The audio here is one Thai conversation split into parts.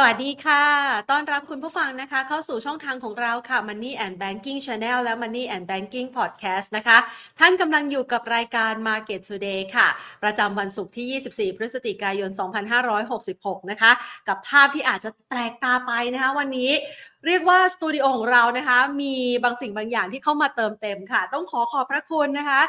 สวัสดีค่ะ ต้อนรับคุณผู้ฟังนะคะ เข้าสู่ช่องทางของเราค่ะ Money and Banking Channel และ Money and Banking Podcast นะคะ ท่านกำลังอยู่กับรายการ Market Today ค่ะ ประจำวันศุกร์ที่ 24 พฤศจิกายน 2566 นะคะ กับภาพที่อาจจะแปลกตาไปนะคะ วันนี้เรียกว่าสตูดิโอของเรานะคะ มีบางสิ่งบางอย่างที่เข้ามาเติมเต็มค่ะ ต้องขอขอบพระคุณนะคะ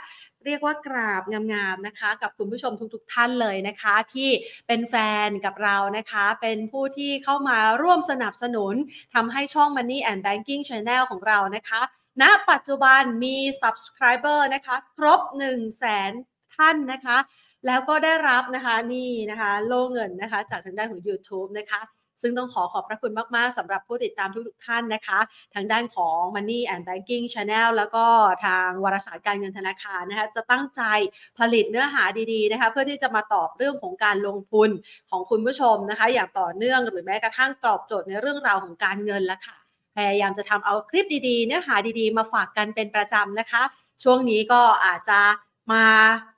เรียกว่ากราบงามๆนะคะ กับคุณผู้ชมทุกๆท่านเลยนะคะ ที่เป็นแฟนกับเรานะคะ เป็นผู้ที่เข้ามาร่วมสนับสนุนทำให้ช่อง Money and Banking Channel ของเรานะคะณปัจจุบันมี subscriber นะคะ ครบ 1 0 0 0 0แสนท่านนะคะ แล้วก็ได้รับนะคะนี่นะคะ โล่เงินนะคะ จากทางด้านของ YouTube นะคะ ซึ่งต้องขอขอบพระคุณมาก ๆสำหรับผู้ติดตามทุกๆท่านนะคะ ทางด้านของ Money and Banking Channel แล้วก็ทางวารสารการเงินธนาคารนะคะจะตั้งใจผลิตเนื้อหาดีๆนะคะเพื่อที่จะมาตอบเรื่องของการลงทุนของคุณผู้ชมนะคะ อย่างต่อเนื่องหรือแม้กระทั่งตอบโจทย์ในเรื่องราวของการเงินละค่ะพยายามจะทำเอาคลิปดีๆ เนื้อหาดีๆ มาฝากกันเป็นประจำนะคะ ช่วงนี้ก็อาจจะมา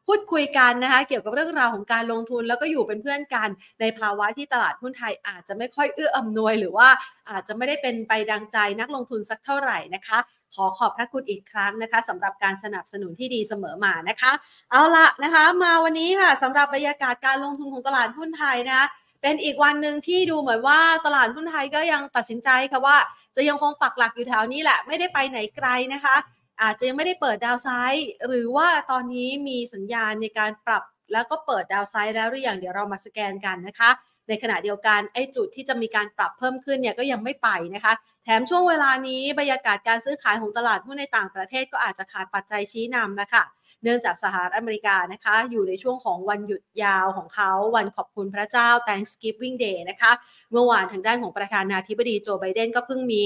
พูดคุยกันนะคะเกี่ยวกับเรื่องราวของการลงทุนแล้วก็อยู่เป็นเพื่อนกันในภาวะที่ตลาดหุ้นไทยอาจจะไม่ค่อยเอื้ออำนวยหรือว่าอาจจะไม่ได้เป็นไปดังใจนักลงทุนสักเท่าไหร่นะคะขอขอบพระคุณอีกครั้งนะคะสำหรับการสนับสนุนที่ดีเสมอมานะคะ เอาละนะคะ มาวันนี้ค่ะสำหรับบรรยากาศการลงทุนของตลาดหุ้นไทยนะคะเป็นอีกวันหนึ่งที่ดูเหมือนว่าตลาดหุ้นไทยก็ยังตัดสินใจค่ะว่า จะยังคงปักหลักอยู่แถวนี้แหละไม่ได้ไปไหนไกลนะคะ อาจจะยังไม่ได้เปิดดาวไซด์หรือว่าตอนนี้มีสัญญาณในการปรับแล้วก็เปิดดาวไซด์แล้วหรือยังเดี๋ยวเรามาสแกนกันนะคะ ในขณะเดียวกันไอ้จุดที่จะมีการปรับเพิ่มขึ้นเนี่ยก็ยังไม่ไปนะคะ แถมช่วงเวลานี้บรรยากาศการซื้อขายของตลาดหุ้นในต่างประเทศก็อาจจะขาดปัจจัยชี้นำนะคะเนื่องจากสหรัฐอเมริกานะคะ อยู่ในช่วงของวันหยุดยาวของเขาวันขอบคุณพระเจ้า Thanksgiving Day นะคะ เมื่อวานทางด้านของประธานาธิบดีโจไบเดนก็เพิ่งมี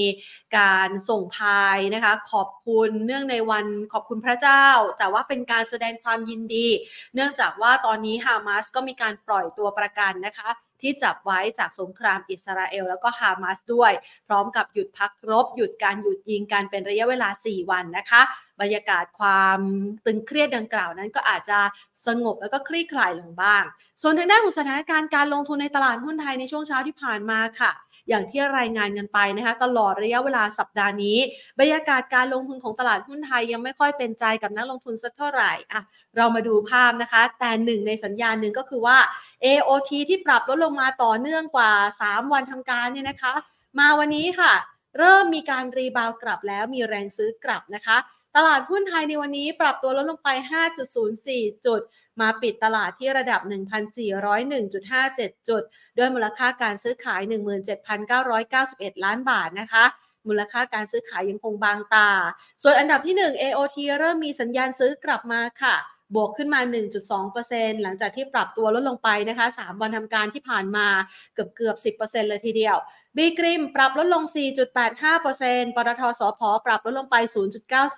การส่งพายนะคะ ขอบคุณเนื่องในวันขอบคุณพระเจ้า แต่ว่าเป็นการแสดงความยินดี เนื่องจากว่าตอนนี้ฮามาสก็มีการปล่อยตัวประกันนะคะ ที่จับไว้จากสงครามอิสราเอล แล้วก็ฮามาสด้วย พร้อมกับหยุดพักรบ หยุดการหยุดยิงกันเป็นระยะเวลา 4 วันนะคะ บรรยากาศความตึงเครียดดังกล่าวนั้นก็อาจจะสงบแล้วก็คลี่คลายลงบ้าง ส่วนทางด้านของสถานการณ์การลงทุนในตลาดหุ้นไทยในช่วงเช้าที่ผ่านมาค่ะ อย่างที่รายงานกันไปนะคะตลอดระยะเวลาสัปดาห์นี้ บรรยากาศการลงทุนของตลาดหุ้นไทยยังไม่ค่อยเป็นใจกับนักลงทุนสักเท่าไหร่อะเรามาดูภาพนะคะ แต่หนึ่งในสัญญาณหนึ่งก็คือว่า AOT ที่ปรับลดลงมาต่อเนื่องกว่า 3 วันทำการเนี่ยนะคะ มาวันนี้ค่ะ เริ่มมีการรีบาวกลับแล้วมีแรงซื้อกลับนะคะ ตลาดหุ้นไทยในวันนี้ปรับตัวลดลงไป 5.04 จุด มาปิดตลาดที่ระดับ 1,401.57 จุด ด้วยมูลค่าการซื้อขาย 17,991 ล้านบาทนะคะมูลค่าการซื้อขายยังคงบางตา ส่วนอันดับที่ 1 AOT เริ่มมีสัญญาณซื้อกลับมาค่ะ บวกขึ้นมา 1.2%หลังจากที่ปรับตัวลดลงไปนะคะ 3 วันทำการที่ผ่านมาเกือบเกือบ 10%เลยทีเดียวบีกริมปรับลดลง 4.85%ปตทสพปรับลดลงไป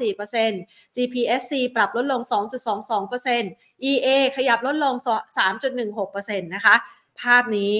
0.94% GPSC ปรับลดลง 2.22% EA ขยับลดลง 3.16%นะคะ ภาพนี้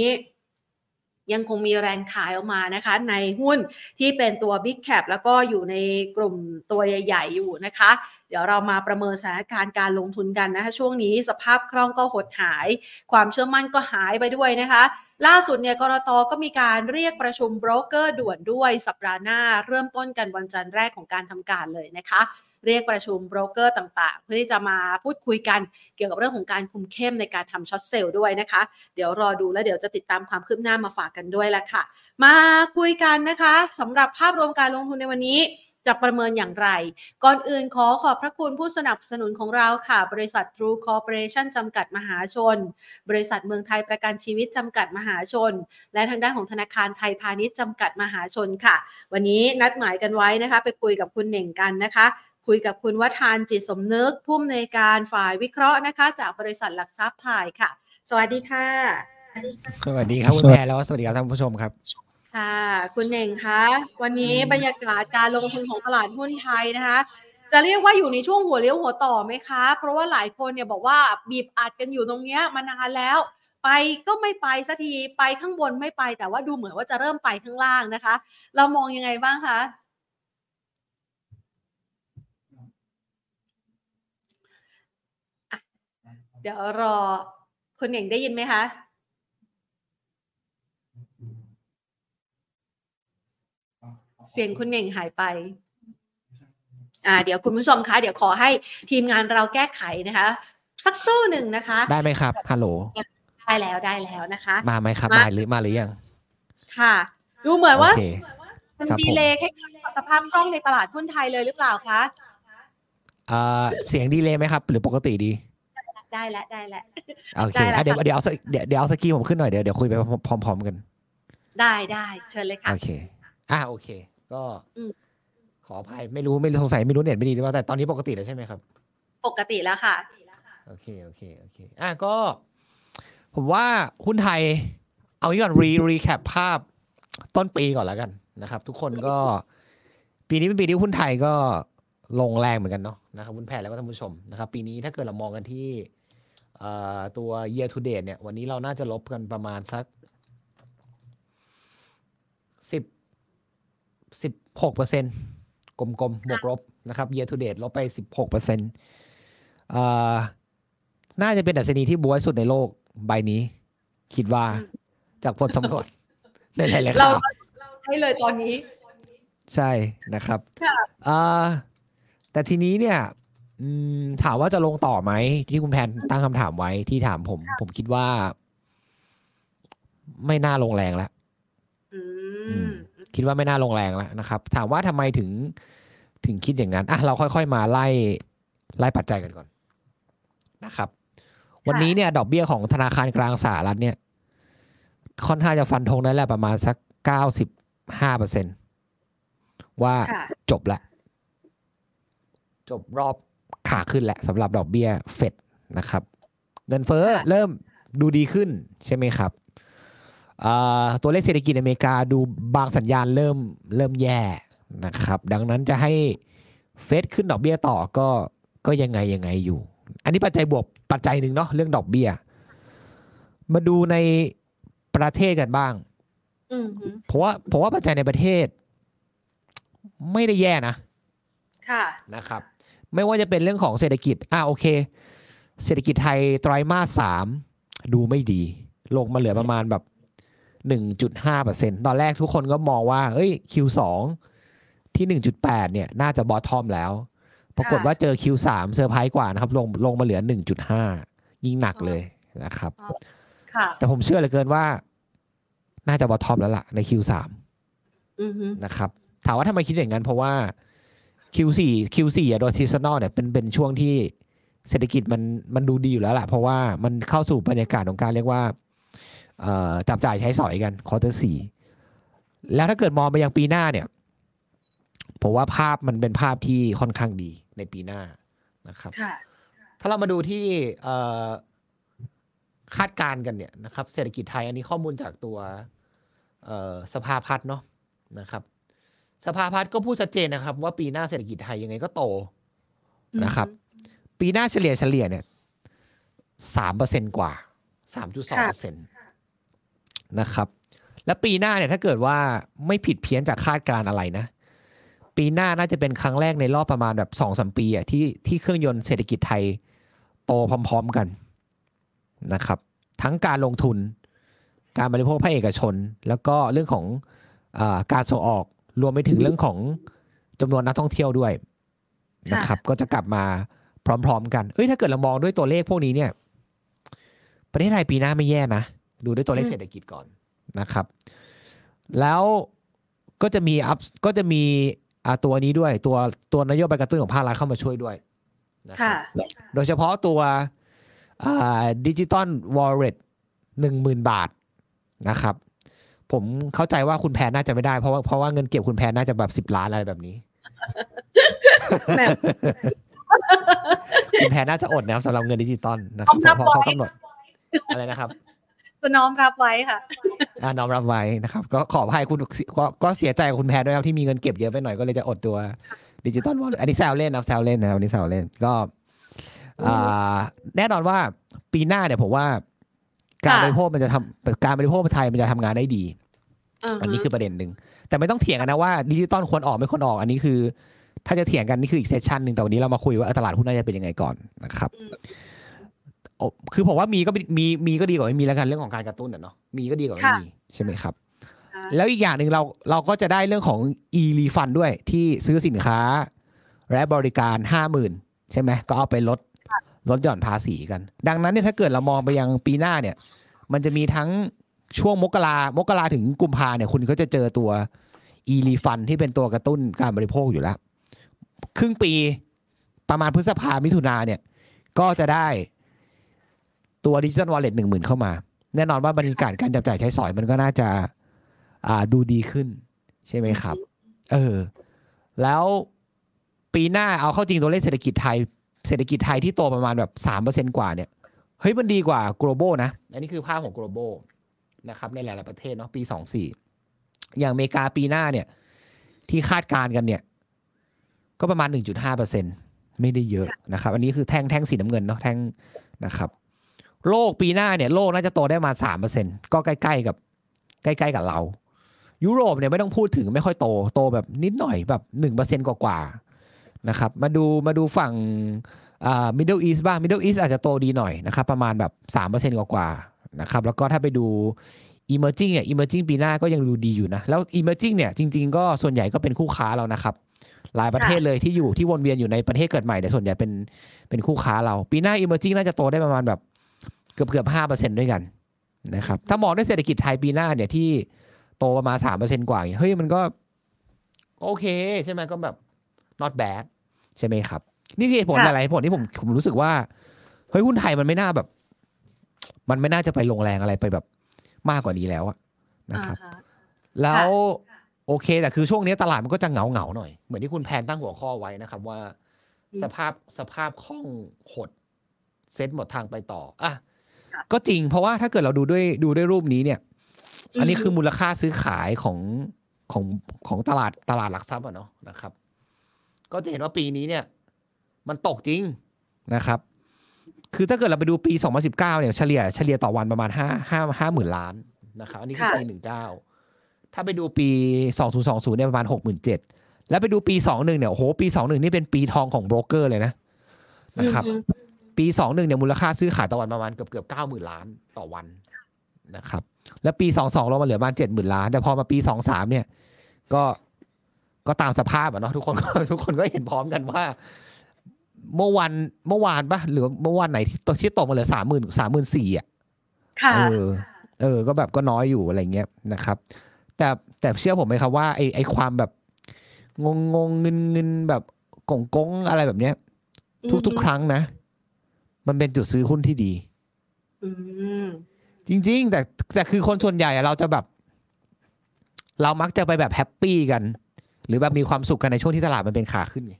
ยังคงมีแรงขายออกมานะคะ ในหุ้นที่เป็นตัว Big Cap แล้วก็อยู่ในกลุ่มตัวใหญ่ ๆ อยู่นะคะ เดี๋ยวเรามาประเมินสถานการณ์การลงทุนกันนะคะ ช่วงนี้สภาพคล่องก็หดหาย ความเชื่อมั่นก็หายไปด้วยนะคะ ล่าสุดเนี่ยกรตก็มีการเรียกประชุมโบรกเกอร์ด่วนด้วยสัปดาห์หน้า เริ่มต้นกันวันจันทร์แรกของการทำการเลยนะคะ เรียกประชุมโบรกเกอร์ต่างๆ เพื่อที่จะมาพูดคุยกันเกี่ยวกับเรื่องของการคุมเข้มในการทำช็อตเซลล์ด้วยนะคะ เดี๋ยวรอดูแล้วเดี๋ยวจะติดตามความคืบหน้ามาฝากกันด้วยละค่ะ มาคุยกันนะคะสำหรับภาพรวมการลงทุนในวันนี้จะประเมินอย่างไร ก่อนอื่นขอขอบพระคุณผู้สนับสนุนของเราค่ะ บริษัท True Corporation จำกัดมหาชน บริษัทเมืองไทยประกันชีวิตจำกัดมหาชน และทางด้านของธนาคารไทยพาณิชย์จำกัดมหาชนค่ะ วันนี้นัดหมายกันไว้นะคะ ไปคุยกับคุณเหน่งกันนะคะ คุยกับคุณวัฒานจิตสมนึกผู้อำนวยการฝ่ายวิเคราะห์นะคะ จากบริษัทหลักทรัพย์พายค่ะ สวัสดีค่ะ สวัสดีครับคุณแม่แล้วสวัสดีครับท่านผู้ชมครับ ค่ะ คุณเน่งคะวันนี้บรรยากาศการลงทุนของตลาดหุ้นไทยนะคะ จะเรียกว่าอยู่ในช่วงหัวเลี้ยวหัวต่อไหมคะ เพราะว่าหลายคนเนี่ยบอกว่าบีบอัดกันอยู่ตรงเนี้ยมานานแล้วไปก็ไม่ไปสักทีไปข้างบนไม่ไปแต่ว่าดูเหมือนว่าจะเริ่มไปข้างล่างนะคะ เรามองยังไงบ้างคะอะเดี๋ยวรอคุณเน่งได้ยินไหมคะเสียงคุณเน่งหายไปอ่าเดี๋ยวคุณผู้ชมคะ เดี๋ยวขอให้ทีมงานเราแก้ไขนะคะ สักครู่หนึ่งนะคะ ได้ไหมครับฮัลโหลได้แล้วได้แล้วนะคะ มาไหมครับมามาหรือมาหรือยังค่ะ ดูเหมือนว่าโอเคมันครับผมดีเลยคล้ายๆกับสภาพคล่องในตลาดหุ้นไทยเลยหรือเปล่าคะเอ่อเสียงดีเลยไหมครับ หรือปกติดี ได้แล้วได้แล้วโอเคได้แล้วอะเดี๋ยวค่ะเดี๋ยวเอาสเดี๋ยวเดี๋ยวเอาสกีผมขึ้นหน่อยเดี๋ยวเดี๋ยวคุยไปพร้อม ๆ กัน ได้ได้เชิญเลยค่ะโอเค อะโอเค ก็อืมขออภัยไม่รู้ไม่รู้สงสัยไม่รู้เน็ตไม่ดีหรือเปล่าแต่ตอนนี้ปกติแล้วใช่ไหมครับ ปกติแล้วค่ะโอเคโอเคโอเคอะก็ ผมว่าหุ้นไทย เอางี้ก่อนรีรีแคปภาพต้นปีก่อนแล้วกันนะครับ ทุกคนก็ ปีนี้เป็นปีที่หุ้นไทยก็ลงแรงเหมือนกันเนาะนะครับหุ้นแพทย์แล้วก็ท่านผู้ชมนะครับ ปีนี้ถ้าเกิดเรามองกันที่เอ่อ ตัว year to date เนี่ยวันนี้เราน่าจะลบกันประมาณสักสิบสิบหกเปอร์เซ็นกลมๆบวกลบนะครับ year to date ลบไปสิบหกเปอร์เซ็นต์เอ่อน่าจะเป็นดัชนีที่บวยสุดในโลกใบนี้ คิดว่าอืมจากผลสำรวจในหลายๆเราข่าวให้เลยตอนนี้ ใช่นะครับค่ะอ่าแต่ทีนี้เนี่ยอืม ถามว่าจะลงต่อไหม ที่คุณแพนตั้งคำถามไว้ที่ถามผม ผมคิดว่า ไม่น่าลงแรงแล้วอือืมมคิดว่าไม่น่าลงแรงแล้วนะครับ ถามว่าทำไมถึงถึงคิดอย่างนั้นอะเราค่อยๆมาไล่ไล่ปัจจัยกันก่อนนะครับ วันนี้เนี่ย ดอกเบี้ยของธนาคารกลางสหรัฐเนี่ย ค่อนข้างจะฟันธงได้แหละประมาณสักเก้าสิบห้าเปอร์เซ็นว่าค่ะจบแล้วจบรอบ ขาขึ้นแหละสำหรับดอกเบี้ยเฟดนะครับ เงินเฟ้อค่ะเริ่มดูดีขึ้นใช่ไหมครับอ่าตัวเลขเศรษฐกิจอเมริกาดูบางสัญญาณเริ่มเริ่มแย่นะครับ ดังนั้นจะให้เฟดขึ้นดอกเบี้ยต่อก็ก็ยังไงยังไงอยู่ อันนี้ปัจจัยบวกปัจจัยหนึ่งเนาะเรื่องดอกเบี้ย มาดูในประเทศกันบ้างอืมฮึเพราะว่าผมว่าปัจจัยในประเทศ ไม่ได้แย่นะ ค่ะนะครับ ไม่ว่าจะเป็นเรื่องของเศรษฐกิจอ่าโอเค เศรษฐกิจไทยไตรมาสสามดูไม่ดี ลงมาเหลือประมาณแบบหนึ่งจุดห้าเปอร์เซ็นตอนแรกทุกคนก็มองว่า เอ้ย Q2 ที่หนึ่งจุดแปดเนี่ย น่าจะ bottom แล้ว ปรากฏว่าเจอ Q3 เซอร์ไพรส์กว่านะครับ ลงลงมาเหลือหนึ่งจุดห้ายิ่งหนักเลยนะครับค่ะแต่ผมเชื่อเหลือเกินว่า น่าจะ bottom แล้วล่ะใน Q3 อืมฮึนะครับ ถามว่าทำไมคิดอย่างนั้นเพราะว่า Q4 Q4 อะโดย seasonal เนี่ยเป็นเป็นช่วงที่เศรษฐกิจมันมันดูดีอยู่แล้วแหละเพราะว่ามันเข้าสู่บรรยากาศของการเรียกว่าเอ่อจับจ่ายใช้สอยกัน quarter สี่แล้วถ้าเกิดมองไปยังปีหน้าเนี่ยผมว่าภาพมันเป็นภาพที่ค่อนข้างดีในปีหน้านะครับค่ะถ้าเรามาดูที่เอ่อคาดการณ์กันเนี่ยนะครับ เศรษฐกิจไทยอันนี้ข้อมูลจากตัวเอ่อสภาพัฒน์เนาะนะครับ สภาพัฒน์ก็พูดชัดเจนนะครับ ว่าปีหน้าเศรษฐกิจไทยยังไงก็โตนะครับ ปีหน้าเฉลี่ยเฉลี่ยเนี่ยสามเปอร์เซ็นกว่าสามจุดสองเปอร์เซ็นตนะครับ แล้วปีหน้าเนี่ยถ้าเกิดว่าไม่ผิดเพี้ยนจากคาดการณ์อะไรนะ ปีหน้าน่าจะเป็นครั้งแรกในรอบประมาณแบบสองสมปีอะที่ที่เครื่องยนต์เศรษฐกิจไทยโตพร้อม ๆกันนะครับ ทั้งการลงทุน การบริโภคภาคเอกชน แล้วก็เรื่องของอาการส่งออก รวมไปถึงเรื่องของจำนวนนักท่องเที่ยวด้วยนะครับ ก็จะกลับมาพร้อม ๆ กัน เอ้ยถ้าเกิดเรามองด้วยตัวเลขพวกนี้เนี่ย ประเทศไทยปีหน้าไม่แย่นะ ดูด้วยตัวเลขอืมเศรษฐกิจก่อนนะครับ แล้วก็จะมีอัพก็จะมีอ่าตัวนี้ด้วย ตัวตัวนโยบายกระตุ้นของภาครัฐเข้ามาช่วยด้วยนะครัค่ะบโดยเฉพาะตัวดิจิตอลวอลเล็ตหนึ่งหมื่นบาทนะครับ ผมเข้าใจว่าคุณแพนน่าจะไม่ได้เพราะว่าเพราะว่าเงินเก็บคุณแพนน่าจะแบบสิบล้านอะไรแบบนี้แหม่คุณแพนน่าจะอดนะครับสำหรับเงินดิจิตอลนะครับต้องรับเพราะเขาไว้กำหนดอะไรนะครับจะน้อมรับไว้ค่ะอ่าน้อมรับไว้นะครับ ก็ขออภัยคุณก็ก็เสียใจกับคุณแพนด้วยนะครับที่มีเงินเก็บเยอะไปหน่อยก็เลยจะอดตัวดิจิตอล wallet อันนี้แซวเล่นนะแซวเล่นนะวันนี้แซวเล่นก็อ่าแน่นอนว่าปีหน้าเนี่ยผมว่า การค่ะบริโภคมันจะทำการบริโภคไทยมันจะทำงานได้ดีอือฮึอันนี้คือประเด็นหนึ่งแต่ไม่ต้องเถียงกันนะว่าดิจิตอลควรออกไม่ควรออก อันนี้คือ ถ้าจะเถียงกันนี่คืออีกเซสชันหนึ่งแต่วันนี้เรามาคุยว่าเออตลาดหุ้นน่าจะเป็นยังไงก่อนนะครับอืมโอ้คือผมว่ามีก็มีมีมีก็ดีกว่าไม่มีแล้วกันเรื่องของการกระตุ้นอะเนาะมีก็ดีกว่าไม่มีใช่ไหมครับะแล้วอีกอย่างหนึ่งเราเราก็จะได้เรื่องของ e refund ด้วยที่ซื้อสินค้า และบริการห้าหมื่นใช่ไหมก็เอาไปลด ลดหย่อนภาษีกัน ดังนั้นเนี่ยถ้าเกิดเรามองไปยังปีหน้าเนี่ย มันจะมีทั้งช่วงมกรามกราถึงกุมภาเนี่ย คุณก็จะเจอตัว e refund ที่เป็นตัวกระตุ้นการบริโภคอยู่แล้ว ครึ่งปีประมาณพฤษภามิถุนาเนี่ย ก็จะได้ตัวดิจิ t a ลวอลเล็ตหนึ่งหมื่นเข้ามา แน่นอนว่าบรรยากาศการจับจ่ายใช้สอยมันก็น่าจะ อ่าดูดีขึ้น ใช่ไหมครับ เออ แล้วปีหน้าเอาเข้าจริงตัวเลขเศรษฐกิจไทย เศรษฐกิจไทยที่โตประมาณแบบสามเปอร์เซ็นกว่าเนี่ยเฮ้ยมันดีกว่า global นะ อันนี้คือภาพของ global นะครับในหลาย ๆ ประเทศเนาะปีสองสี่อย่างอเมริกาปีหน้าเนี่ย ที่คาดการณ์กันเนี่ย ก็ประมาณ1.5เปอร์เซ็นไม่ได้เยอะนะครับ อันนี้คือแท่งแท่งสีน้ำเงินเนาะแท่งนะครับ โลกปีหน้าเนี่ย โลกน่าจะโตได้มาสามเปอร์เซ็นก็ใกล้ ๆ กับ ใกล้ ๆ กับเรา ยุโรปเนี่ยไม่ต้องพูดถึงไม่ค่อยโตโตแบบนิดหน่อยแบบหนึ่งเปอร์เซ็นกว่าๆ นะครับ มาดูมาดูฝั่งอ่า Middle East บ้าง Middle East อาจจะโตดีหน่อยนะครับ ประมาณแบบสามเปอร์เซ็นกว่าๆนะครับ แล้วก็ถ้าไปดู Emerging เนี่ย Emerging ปีหน้าก็ยังดูดีอยู่นะ แล้ว Emerging เนี่ยจริง ๆ ก็ส่วนใหญ่ก็เป็นคู่ค้าเรานะครับ หลายประเทศเลยที่อยู่ที่วนเวียนอยู่ในประเทศเกิดใหม่เนี่ยส่วนใหญ่เป็นเป็นคู่ค้าเรา ปีหน้า Emerging น่าจะโตได้ประมาณแบบเกือบเกือบห้าเปอร์เซ็นด้วยกันนะครับถ้ามองด้วยเศรษฐกิจไทยปีหน้าเนี่ยที่โตประมาณสามเปอร์เซ็นกว่าอย่างเงี้ยเฮ้ยมันก็ โอเค ใช่ไหมก็แบบ not bad ใช่ไหมครับ นี่คือเหตุผลค่ะอะไรเหตุผลที่ผมผมรู้สึกว่าเฮ้ยหุ้นไทยมันไม่น่าแบบ มันไม่น่าจะไปลงแรงอะไรไปแบบมากกว่านี้แล้วอะนะครับอ่าฮะแล้วโอเค แต่คือช่วงนี้ตลาดมันก็จะเหงาเหงาๆหน่อย เหมือนที่คุณแพนตั้งหัวข้อไว้นะครับว่าอืมสภาพสภาพคล่องหดเซ็ตหมดทางไปต่ออะค่ะก็จริงเพราะว่าถ้าเกิดเราดูด้วยดูด้วยรูปนี้เนี่ย อันนี้อืมคือมูลค่าซื้อขายของของของตลาดตลาดหลักทรัพย์อะเนาะนะครับ ก็จะเห็นว่าปีนี้เนี่ย มันตกจริงนะครับ คือถ้าเกิดเราไปดูปี 2019 เนี่ยเฉลี่ยเฉลี่ยต่อวันประมาณ 5 5 5หมื่นล้านนะครับอันนี้คือค่ะปี 19 ถ้าไปดูปี 2020 เนี่ยประมาณ 67,000 แล้วไปดูปี 21 เนี่ยโอ้โหปี 21 นี่เป็นปีทองของโบรกเกอร์เลยนะนะครับอืมปี 21 เนี่ยมูลค่าซื้อขายต่อวันประมาณเกือบเกือบ90,000 ล้านต่อวันนะครับ แล้วปี 22ลงมาเหลือประมาณ70,000 ล้าน แต่พอมาปี 23 เนี่ย ก็ ก็ตามสภาพอะเนาะทุกคนทุกคนก็เห็นพร้อมกันว่า เมื่อวันเมื่อวานปะหรือเมื่อวันไหนที่ตกที่ตกมาเหลือสามหมื่นสามหมื่นสี่อะค่ะเออ เออ ก็แบบก็น้อยอยู่อะไรเงี้ยนะครับ แต่แต่เชื่อผมไหมครับว่าไอไอความแบบงงงงเงินเงินแบบกงกงอะไรแบบเนี้ย ทุกทุกครั้งนะ มันเป็นจุดซื้อหุ้นที่ดีอืมจริง ๆ แต่แต่คือคนส่วนใหญ่อะเราจะแบบ เรามักจะไปแบบ happy กัน หรือแบบมีความสุขกันในช่วงที่ตลาดมันเป็นขาขึ้นไง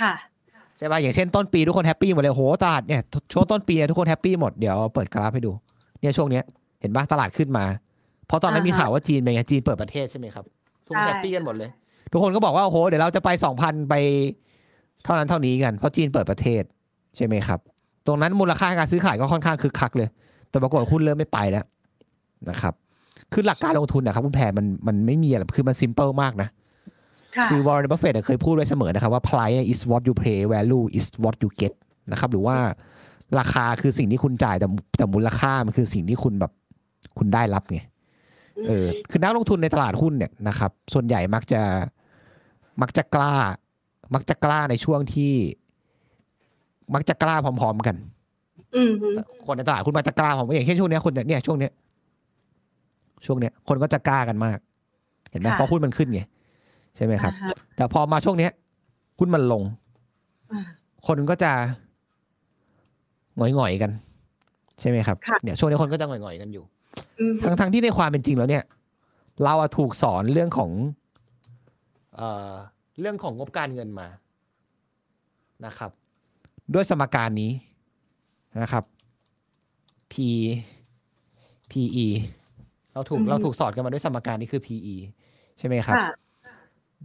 ค่ะใช่ป่ะอย่างเช่นต้นปีทุกคน happy หมดเลยโหตลาดเนี่ยช่วงต้นปีเนี่ยทุกคน happy หมดเดี๋ยวเปิดกราฟให้ดู เนี่ยช่วงเนี้ยเห็นป่ะตลาดขึ้นมา เพราะตอนนั้นอ่าฮะมีข่าวว่าจีนเป็นไงจีนเปิดประเทศใช่ไหมครับทุกคนใช่แฮปปี้กันหมดเลย ทุกคนก็บอกว่าโอ้โหเดี๋ยวเราจะไปสองพันไป เท่านั้นเท่านี้กันเพราะจีนเปิดประเทศใช่ไหมครับ ตรงนั้นมูลค่าการซื้อขายก็ค่อนข้างคึกคักเลย แต่ปรากฏหุ้นเริ่มไม่ไปแล้วนะครับ คือหลักการลงทุนนะครับคุณแพรมันมันไม่มีอะไรคือมัน simple มากนะ ค่ะคือวอร์เรนบัฟเฟตเคยพูดไว้เสมอนะครับว่า price is what you pay value is what you get นะครับ หรือว่าราคาคือสิ่งที่คุณจ่ายแต่แต่มูลค่ามันคือสิ่งที่คุณแบบคุณได้รับไงเออคือนักลงทุนในตลาดหุ้นเนี่ยนะครับ ส่วนใหญ่มักจะมักจะกล้า มักจะกล้าในช่วงที่ มักจะกล้าพร้อม ๆกันอืมฮึคนในตลาดคุณมักจะกล้าพร้อมอย่างเช่นช่วงเนี้ยคนเนี่ยช่วงเนี้ยช่วงเนี้ยคนก็จะกล้ากันมาก เห็นไหมเพราะหุ้นมันขึ้นไง ใช่ไหมครับอ่าฮะแต่พอมาช่วงเนี้ยหุ้นมันลงอ่าคนก็จะหงอยๆกัน ใช่ไหมครับค่ะเนี่ยช่วงนี้คนก็จะหงอยๆกันอยู่อืมทั้งทั้งที่ในความเป็นจริงแล้วเนี่ย เราอะถูกสอนเรื่องของ เอ่อเรื่องของงบการเงินมานะครับ ด้วยสมการนี้นะครับ P PE เราถูกเราถูกสอนกันมาด้วยสมการนี้คือ PE ใช่ไหมครับค่ะ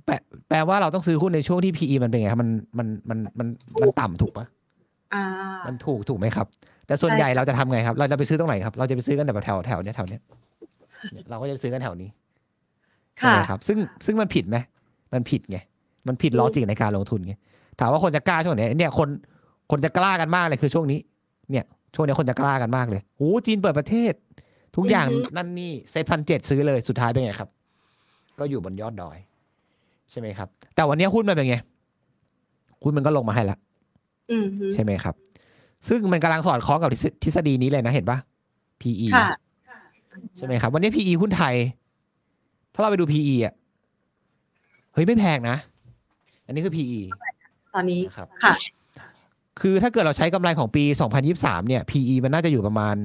แปลแปลว่าเราต้องซื้อหุ้นในช่วงที่ PE มันเป็นไงครับมันมันมันมันมันต่ำถูกปะอ่า มันถูกถูกไหมครับ แต่ส่วนใช่ใหญ่เราจะทำไงครับ เราจะไปซื้อตรงไหนครับ เราจะไปซื้อกันแบบแถวแถวเนี้ยแถวเนี้ยเนี่ยเราก็จะซื้อกันแถวนี้ใช่ค่ะ ไหมครับ ซึ่งซึ่งมันผิดไหมมันผิดไงมันผิดอืมลอจิกในการลงทุนไงถามว่าคนจะกล้าช่วงไหนเนี่ยคนคนจะกล้ากันมากเลยคือช่วงนี้ เนี่ย ช่วงนี้คนจะกล้ากันมากเลยโอ้จีนเปิดประเทศ ทุกอย่างอือฮึ นั่นนี่เซ็ตพันเจ็ดซื้อเลยสุดท้ายเป็นไงครับ ก็อยู่บนยอดดอย ใช่ไหมครับ แต่วันนี้หุ้นมันเป็นไงหุ้นมันก็ลงมาให้ละอืมฮึใช่ไหมครับ ซึ่งมันกำลังสอดคล้องกับทฤษทฤษฎีนี้เลยนะเห็นปะ PE ค่ะใช่ไหมครับ วันนี้ PE หุ้นไทย ถ้าเราไปดู PE อะเฮ้ยไม่แพงนะ อันนี้คือ PE ตอนนี้นะครับค่ะ คือถ้าเกิดเราใช้กำไรของปี 2023 เนี่ย PE มันน่าจะอยู่ประมาณ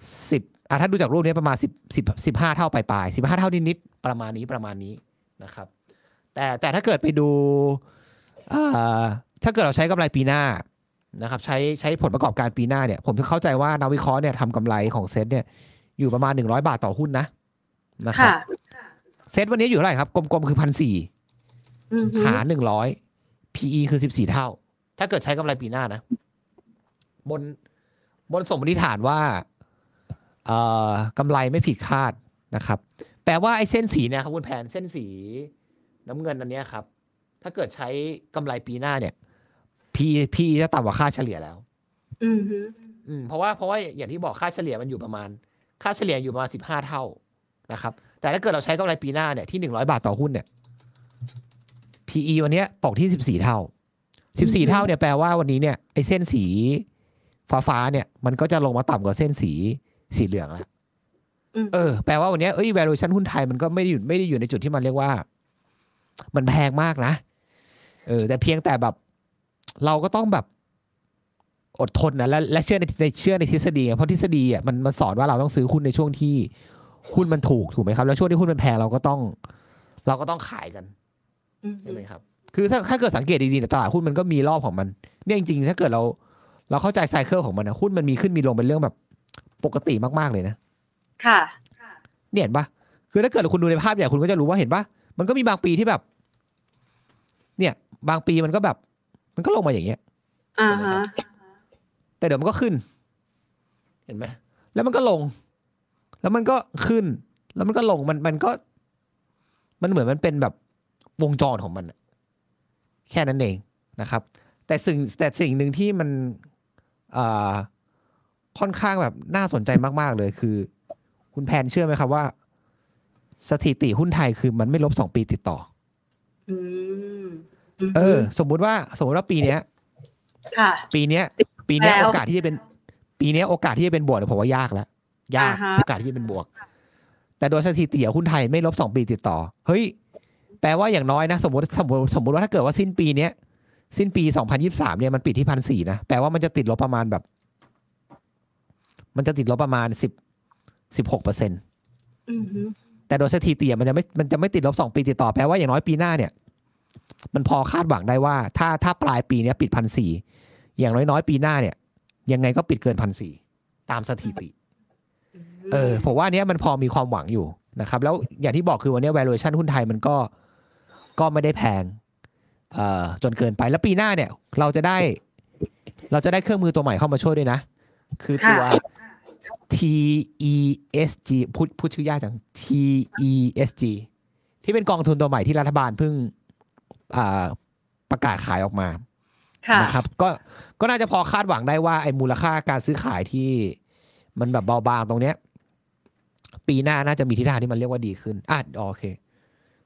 10อะถ้าดูจากรูปนี้ประมาณ 10 10 15 เท่าปลายๆ15 เท่านิดๆประมาณนี้ประมาณนี้นะครับ แต่แต่ถ้าเกิดไปดูอ่าถ้าเกิดเราใช้กำไรปีหน้านะครับ ใช้ใช้ผลประกอบการปีหน้าเนี่ย ผมเข้าใจว่านักวิเคราะห์เนี่ยทำกำไรของเซ็ตเนี่ยอยู่ประมาณ100บาทต่อหุ้นนะนะครับค่ะเซ็ตวันนี้อยู่เท่าไหร่ครับ กลมๆ คือพันสี่อืมฮึหารหนึ่งร้อย PE คือสิบสี่เท่า ถ้าเกิดใช้กำไรปีหน้านะ บนบนสมมติฐานว่าเอ่อกำไรไม่ผิดคาดนะครับ แปลว่าไอ้เส้นสีเนี่ยครับคุณแผนเส้นสี น้ำเงินอันเนี้ยครับ ถ้าเกิดใช้กำไรปีหน้าเนี่ย PE PE จะต่ำกว่าค่าเฉลี่ยแล้ว อืมฮึอืมเพราะว่าเพราะว่าอย่างที่บอกค่าเฉลี่ยมันอยู่ประมาณ ค่าเฉลี่ยอยู่ประมาณสิบห้าเท่านะครับ แต่ถ้าเกิดเราใช้กำไรปีหน้าเนี่ยที่หนึ่งร้อยบาทต่อหุ้นเนี่ย PE วันเนี้ยตกที่สิบสี่เท่าสิบสี่เท่าเนี่ยแปลว่าวันนี้เนี่ยไอ้เส้นสีฟ้าฟ้าๆเนี่ย มันก็จะลงมาต่ำกว่าเส้นสีสีเหลืองแล้วอืมเออ แปลว่าวันเนี้ยเอ้ย valuation หุ้นไทยมันก็ไม่ได้อยู่ไม่ได้อยู่ในจุดที่มันเรียกว่า มันแพงมากนะ เออ แต่เพียงแต่แบบเราก็ต้องแบบอดทนนะและและเชื่อในในเชื่อในทฤษฎีไงเพราะทฤษฎีอะมันมันสอนว่าเราต้องซื้อหุ้นในช่วงที่หุ้นมันถูกถูกไหมครับ แล้วช่วงที่หุ้นมันแพงเราก็ต้อง เราก็ต้องขายกันอืมฮึใช่ไหมครับ คือถ้าถ้าเกิดสังเกตดีๆเนี่ยตลาดหุ้นมันก็มีรอบของมัน เนี่ยจริงๆ ถ้าเกิดเรา เราเข้าใจไซเคิลของมันนะหุ้นมันมีขึ้นมีลงเป็นเรื่องแบบปกติมากๆเลยนะ ค่ะ เนี่ยเห็นปะคือถ้าเกิดคุณดูในภาพใหญ่คุณก็จะรู้ว่าเห็นปะ มันก็มีบางปีที่แบบ เนี่ย บางปีมันก็แบบ มันก็ลงมาอย่างเงี้ยอ่าฮะแต่เดี๋ยวมันก็ขึ้น เห็นไหมแล้วมันก็ลง แล้วมันก็ขึ้น แล้วมันก็ลงมันมันก็ มันเหมือนมันเป็นแบบวงจรของมันอะแค่นั้นเองนะครับ แต่สิ่งแต่สิ่งหนึ่งที่มันอ่าค่อนข้างแบบน่าสนใจมาก ๆ เลยคือ คุณแพนเชื่อไหมครับว่า สถิติหุ้นไทยคือมันไม่ลบสองปีติดต่ออืมฮึเออ สมมุติว่า สมมติว่าปีเนี้ยค่ะปีเนี้ย ปีเนี้ยแล้วโอกาสที่จะเป็น ปีเนี้ยโอกาสที่จะเป็นบวกเนี่ยผมว่ายากแล้วยากอ่าฮะโอกาสที่จะเป็นบวก แต่โดยสถิติอะหุ้นไทยไม่ลบสองปีติดต่อ เฮ้ย แปลว่าอย่างน้อยนะ สมมติสมมติสมมติว่าถ้าเกิดว่าสิ้นปีเนี้ยสิ้นปีสองพันยิบสามเนี่ยมันปิดที่พันสี่นะแปลว่ามันจะติดลบประมาณแบบ มันจะติดลบประมาณสิบสิบหกเปอร์เซ็นตอืมฮึ แต่โดยสถิติอะมันจะไม่มันจะไม่ติดลบสองปีติดต่อแปลว่าอย่างน้อยปีหน้าเนี่ย มันพอคาดหวังได้ว่า ถ้าถ้าปลายปีเนี้ยปิดพันสี่อย่างน้อยๆปีหน้าเนี่ย ยังไงก็ปิดเกินพันสี่ตามสถิติ เออผมว่าอันเนี้ยมันพอมีความหวังอยู่นะครับ แล้วอย่างที่บอกคือวันเนี้ย valuation หุ้นไทยมันก็ก็ไม่ได้แพงเอ่อจนเกินไปแล้วปีหน้าเนี่ย เราจะได้ เราจะได้เครื่องมือตัวใหม่เข้ามาช่วยด้วยนะ คือตัว TESG พูดพูดชื่อยากจัง TESG ที่เป็นกองทุนตัวใหม่ที่รัฐบาลเพิ่งอ่าประกาศขายออกมาค่ะนะครับก็ก็น่าจะพอคาดหวังได้ว่าไอ้มูลค่าการซื้อขายที่มันแบบเบาบางตรงเนี้ย ปีหน้าน่าจะมีทิศทางที่มันเรียกว่าดีขึ้นอะโอเค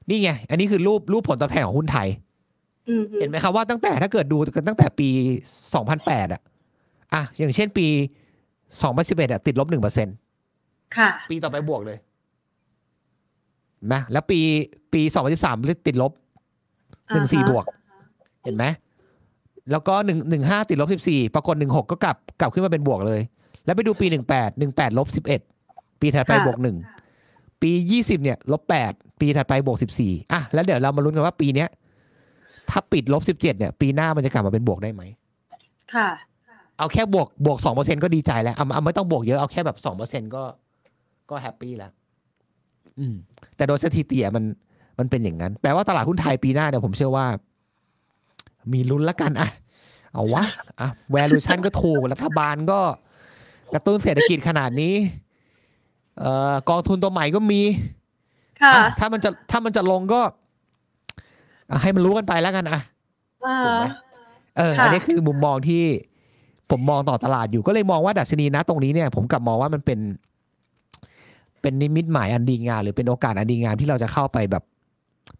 นี่ไง อันนี้คือรูปรูปผลตอบแทนของหุ้นไทยอืมฮึเห็นไหมครับว่าตั้งแต่ถ้าเกิดดูกันตั้งแต่ปี2008อะอะอย่างเช่นปี 2011อะติดลบ1%ค่ะ ปีต่อไปบวกเลยเห็นไหมแล้วปีปี2013ติดลบหนึ่งสี่อ่าฮะบวก เห็นไหมแล้วก็หนึ่งหนึ่งห้าติดลบสิบสี่ปรากฏหนึ่งหกก็กลับกลับขึ้นมาเป็นบวกเลย แล้วไปดูปีหนึ่งแปดหนึ่งแปดลบสิบเอ็ดปีถัดไปบวกหนึ่งปียี่สิบเนี่ยลบแปดปีถัดไปบวกสิบสี่อะแล้วเดี๋ยวเรามาลุ้นกันว่าปีเนี้ยถ้าปิดลบสิบเจ็ดเนี่ย ปีหน้ามันจะกลับมาเป็นบวกได้ไหมค่ะ เอาแค่บวกบวกสองเปอร์เซ็นก็ดีใจแล้วเอาเอาไม่ต้องบวกเยอะเอาแค่แบบสองเปอร์เซ็นก็ก็ happy แล้วอืม แต่โดยสถิติอะมันมันเป็นอย่างนั้น แปลว่าตลาดหุ้นไทยปีหน้าเนี่ยผมเชื่อว่า มีลุ้นละกันอะเอาวะอะ valuation ก็ถูกรัฐบาลก็กระตุ้นเศรษฐกิจขนาดนี้ เอ่อกองทุนตัวใหม่ก็มีค่ะอะถ้ามันจะถ้ามันจะลงก็อะให้มันรู้กันไปแล้วกันอะอ่าถูกไหมเออค่ะอันนี้คือมุมมองที่ ผมมองต่อตลาดอยู่ก็เลยมองว่าดัชนีนะตรงนี้เนี่ยผมกลับมองว่ามันเป็น เป็นนิมิตหมายอันดีงามหรือเป็นโอกาสอันดีงามที่เราจะเข้าไปแบบ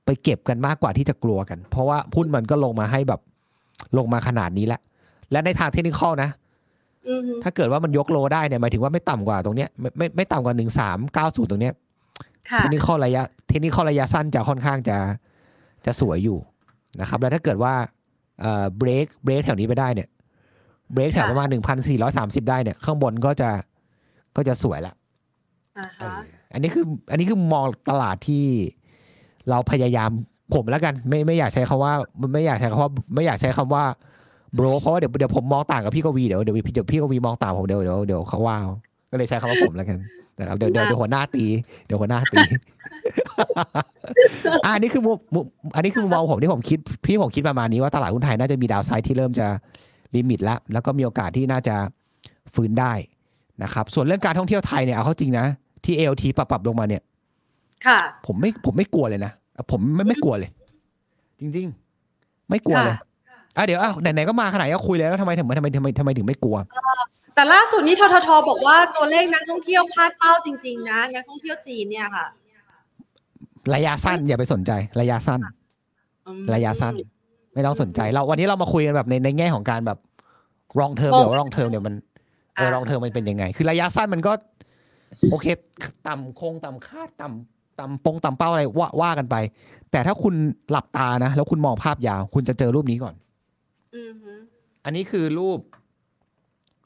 ไปเก็บกันมากกว่าที่จะกลัวกัน เพราะว่าหุ้นมันก็ลงมาให้แบบลงมาขนาดนี้แล้วและในทางเทคนิคนะอือฮึถ้าเกิดว่ามันยกโลได้เนี่ยหมายถึงว่าไม่ต่ำกว่าตรงเนี้ยไม่ไม่ไม่ต่ำกว่าหนึ่งสามเก้าศูนย์ตรงเนี้ยค่ะเทคนิคระยะเทคนิคระยะสั้นจะค่อนข้างจะจะสวยอยู่นะครับ แล้วถ้าเกิดว่าเอ่อเบรกเบรกแถวนี้ไปได้เนี่ย เบรกแถวประมาณหนึ่งพันสี่ร้อยสามสิบได้เนี่ย ข้างบนก็จะก็จะสวยละอ่าเอฮะออันนี้คือ อันนี้คือมองตลาดที่เราพยายามผมแล้วกัน ไม่ไม่อยากใช้คำว่า ไม่อยากใช้คำว่าไม่อยากใช้คำว่าโบรเพราะว่าเดี๋ยวเดี๋ยวผมมองต่างกับพี่กวีเดี๋ยวเดี๋ยวเดี๋ยวพี่กวีมองต่างผมเดี๋ยวเดี๋ยวเดี๋ยวเขาว่าเอาก็เลยใช้คำว่าผมแล้วกันนะครับเดี๋ยวเดี๋ยวเดี๋ยวหัวหน้าตี เดี๋ยวหัวหน้าตีอะอันนี้คือมุมมุมอันนี้คือมุมมองผมที่ผมคิดพี่ผมคิดประมาณนี้ว่าตลาดหุ้นไทยน่าจะมีดาวไซด์ที่เริ่มจะ ลิมิตแล้วแล้วก็มีโอกาสที่น่าจะฟื้นได้นะครับ ส่วนเรื่องการท่องเที่ยวไทยเนี่ยเอาเข้าจริงนะ ที่ ALT ปรับปรับลงมาเนี่ย ค่ะ ผมไม่ผมไม่กลัวเลยนะผมไม่ไม่กลัวเลย จริง ๆ ไม่กลัวเลยค่ะอะเดี๋ยวอะไหนๆก็มาขนาดนี้ก็คุยแล้วทำไมถึงทำไมทำไมทำไมถึงไม่กลัวแต่ล่าสุดนี้ทททบอกว่าตัวเลขนักท่องเที่ยวพลาดเป้าจริง ๆ นะนักท่องเที่ยวจีนเนี่ยค่ะ ระยะสั้นอย่าไปสนใจ ระยะสั้นอืมระยะสั้น ไม่ต้องสนใจเราวันนี้เรามาคุยกันแบบในในแง่ของการแบบรองเทอมมองเดี๋ยวรองเทอมเนี่ยมันเอออ่ารองเทอมมันเป็นยังไง คือระยะสั้นมันก็ โอเค ต่ำคงต่ำคาดต่ำต่ำปงต่ำเป้าอะไรว่าว่ากันไป แต่ถ้าคุณหลับตานะ แล้วคุณมองภาพยาว คุณจะเจอรูปนี้ก่อนอือฮึอันนี้คือรูป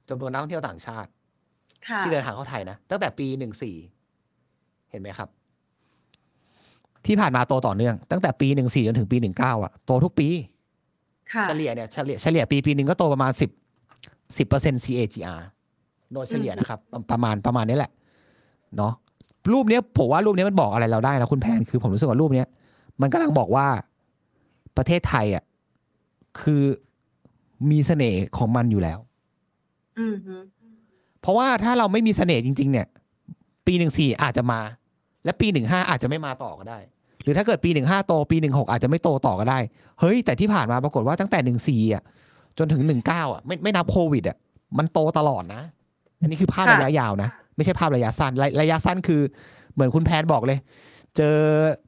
จำนวนนักท่องเที่ยวต่างชาติค่ะที่เดินทางเข้าไทยนะตั้งแต่ปีหนึ่งสี่เห็นไหมครับ ที่ผ่านมาโตต่อเนื่อง ตั้งแต่ปีหนึ่งสี่จนถึงปีหนึ่งเก้าอะโตทุกปีค่ะ เฉลี่ยเนี่ยเฉลี่ยเฉลี่ยปีปีหนึ่งก็โตประมาณสิบสิบเปอร์เซ็น CAGR โดยเฉลี่ยนะครับประประมาณประมาณนี้แหละ เนาะรูปเนี้ยผมว่ารูปเนี้ยมันบอกอะไรเราได้นะคุณแพนคือผมรู้สึกว่ารูปเนี้ยมันกำลังบอกว่าประเทศไทยอะคือมีเสน่ห์ของมันอยู่แล้วอือฮึเพราะว่าถ้าเราไม่มีเสน่ห์จริง ๆ เนี่ย ปีหนึ่งสี่อาจจะมา และปีหนึ่งห้าอาจจะไม่มาต่อก็ได้ หรือถ้าเกิดปีหนึ่งห้าโตปีหนึ่งหกอาจจะไม่โตต่อก็ได้ เฮ้ย แต่ที่ผ่านมาปรากฏว่าตั้งแต่หนึ่งสี่อะ จนถึงหนึ่งเก้าอะ ไม่ไม่นับโควิดอะ มันโตตลอดนะ อันนี้คือภาพระยะยาวนะ ไม่ใช่ภาพระยะสั้นระระยะสั้นคือเหมือนคุณแพนบอกเลย เจอ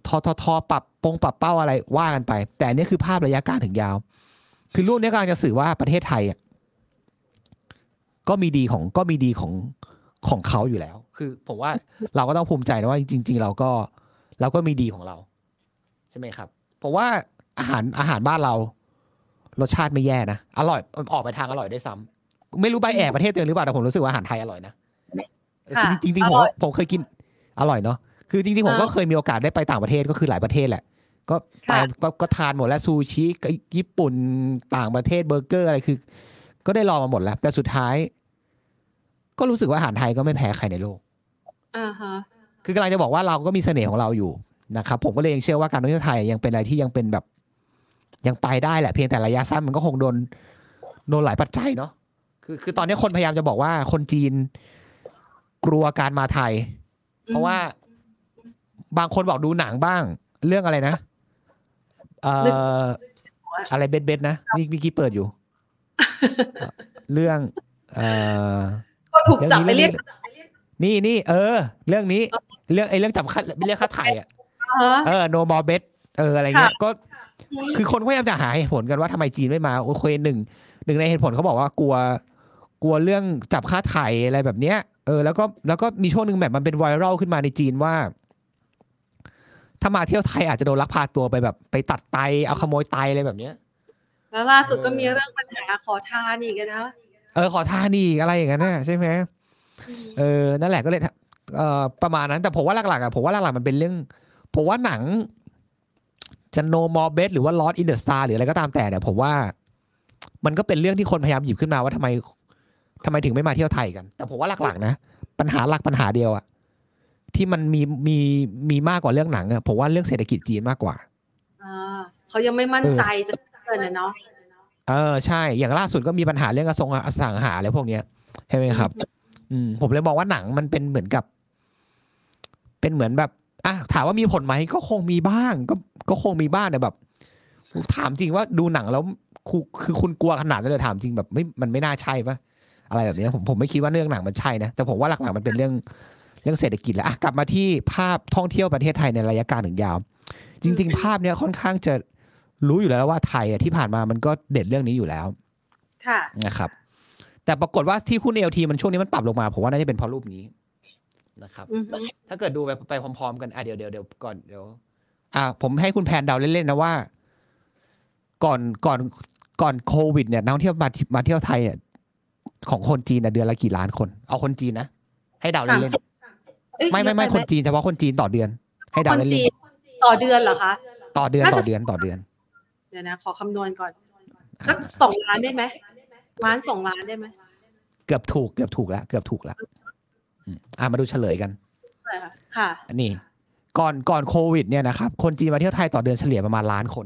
ทอทอทอปรับปงปรับเป้าอะไรว่ากันไป แต่อันนี้คือภาพระยะกลางถึงยาว คือรูปนี้กำลังจะสื่อว่าประเทศไทยอะก็มีดีของก็มีดีของของเขาอยู่แล้ว คือผมว่าเราก็ต้องภูมิใจนะว่าจริง ๆ เราก็ เราก็มีดีของเรา ใช่ไหมครับผมว่าอาหารอาหารบ้านเรา รสชาติไม่แย่นะ อร่อยออกไปทางอร่อยได้วยซ้ำไม่รู้ใบแอบประเทศตัวเองหรือเปล่าแต่ผมรู้สึกว่าอาหารไทยอร่อยนะค่ะคือจริงๆผมอร่อยผมเคยกินอร่อยเนาะคือจริงๆผมก็อ่าเคยมีโอกาสได้ไปต่างประเทศก็คือหลายประเทศแหละ ก็ไปค่ะก็ก็ทานหมดแล้วซูชิก็ญี่ปุ่นต่างประเทศเบอร์เกอร์อะไรคือ ก็ได้ลองมาหมดแล้ว แต่สุดท้าย ก็รู้สึกว่าอาหารไทยก็ไม่แพ้ใครในโลกอ่าฮะ คือกำลังจะบอกว่าเราก็มีเสน่ห์ของเราอยู่นะครับ ผมก็เลยยังเชื่อว่าการท่องเที่ยวไทยยังเป็นอะไรที่ยังเป็นแบบ ยังไปได้แหละเพียงแต่ระยะสั้นมันก็คงโดนโดนหลายปัจจัยเนาะคือคือตอนนี้คนพยายามจะบอกว่าคนจีนกลัวการมาไทย เพราะว่าบางคนบอกดูหนังบ้าง เรื่องอะไรนะเอ่ออะไรเบ็ดเบ็ดๆนะนี่มีกี้เปิดอยู่เอ่อเรื่อง เอ่อก็ถูกจับไปเรียก นี่นี่เออ เรื่องนี้ เรื่องไอ้เรื่องจับค่าเรียกค่าไถ่อะอ่าฮะเออ no more bet เอออะไรเงี้ยค่ะก็ คือคนก็พยายามจะหาเหตุผลกันว่าทำไมจีนไม่มาโอเคหนึ่งหนึ่งในเหตุผลเขาบอกว่ากลัว กลัวเรื่องจับค่าไถ่อะไรแบบเนี้ยเออแล้วก็แล้วก็มีช่วงหนึ่งแบบมันเป็นไวรัลขึ้นมาในจีนว่า ถ้ามาเที่ยวไทยอาจจะโดนลักพาตัวไปแบบ ไปตัดไตเอาขโมยไตอะไรแบบเนี้ยแล้วล่าสุดก็มีเรื่องปัญหาขอทานอีกอะนะ เออขอทานอีกอะไรอย่างนั้นน่ะใช่ไหมอืม เออนั่นแหละก็เลยทำเอ่อประมาณนั้นแต่ผมว่าหลักๆอะผมว่าหลักๆมันเป็นเรื่อง ผมว่าหนังจะ no more bet หรือว่า lost in the star หรืออะไรก็ตามแต่เนี่ยผมว่า มันก็เป็นเรื่องที่คนพยายามหยิบขึ้นมาว่าทำไมทำไมถึงไม่มาเที่ยวไทยกัน แต่ผมว่าหลักๆนะปัญหาหลักปัญหาเดียวอะที่มันมีมีมีมากกว่าเรื่องหนังอะผมว่าเรื่องเศรษฐกิจจีนมากกว่าอ่าเขายังไม่มั่นใจจะเกินนะเนาะเออใช่ อย่างล่าสุดก็มีปัญหาเรื่องอสงอสังหาอะไรพวกเนี้ยใช่ไหมครับ อืมผมเลยมองว่าหนังมันเป็นเหมือนกับ เป็นเหมือนแบบอะถามว่ามีผลไหมก็คงมีบ้าง ก็ก็คงมีบ้างแต่แบบ ถามจริงว่าดูหนังแล้วคือคือคุณกลัวขนาดนั้นเลยถามจริงแบบไม่มันไม่น่าใช่ปะอะไรแบบเนี้ยผมผมไม่คิดว่าเรื่องหนังมันใช่นะแต่ผมว่าหลักๆมันเป็นเรื่องเรื่องเศรษฐกิจแล้วอะกลับมาที่ภาพท่องเที่ยวประเทศไทยในระยะกลางถึงยาว จริง ๆ ภาพเนี้ยค่อนข้างจะรู้อยู่แล้วว่าไทยอะที่ผ่านมามันก็เด่นเรื่องนี้อยู่แล้ว ค่ะนะครับ แต่ปรากฏว่าที่หุ้นเอลทีมันช่วงนี้มันปรับลงมา ผมว่าน่าจะเป็นเพราะรูปนี้นะครับอือฮึถ้าเกิดดูไปไปพร้อมๆกันอะเดี๋ยวเดี๋ยวเดี๋ยวก่อนเดี๋ยวอะผมให้คุณแพนเดาเล่นๆนะว่า ก่อนก่อนก่อนโควิด เนี่ยนักท่องเที่ยวมามาเที่ยวไทยเนี่ยของคนจีนน่ะเดือนละกี่ล้านคน เอาคนจีนนะ ให้เดาสามเล่นสิบเอ้ยๆไม่ไม่ไม่เยอะคปนหจีนเฉพาะคนจีนต่อเดือน ให้เดาคนเล่นจีนต่อเดือนเหรอคะๆต่อเดือนน่าจะต่อเดือนต่อเดือน เดี๋ยวนะ ขอคำนวณก่อนสักสองล้านได้ไหม ล้านสองล้านได้ไหมเกือบถูกเกือบถูกแล้วเกือบถูกแล้วอืมอะมาดูเฉลยกันใช่ค่ะค่ะอันนี้ก่อนก่อนโควิด เนี่ยนะครับคนจีนมาเที่ยวไทยต่อเดือนเฉลี่ยประมาณล้านคน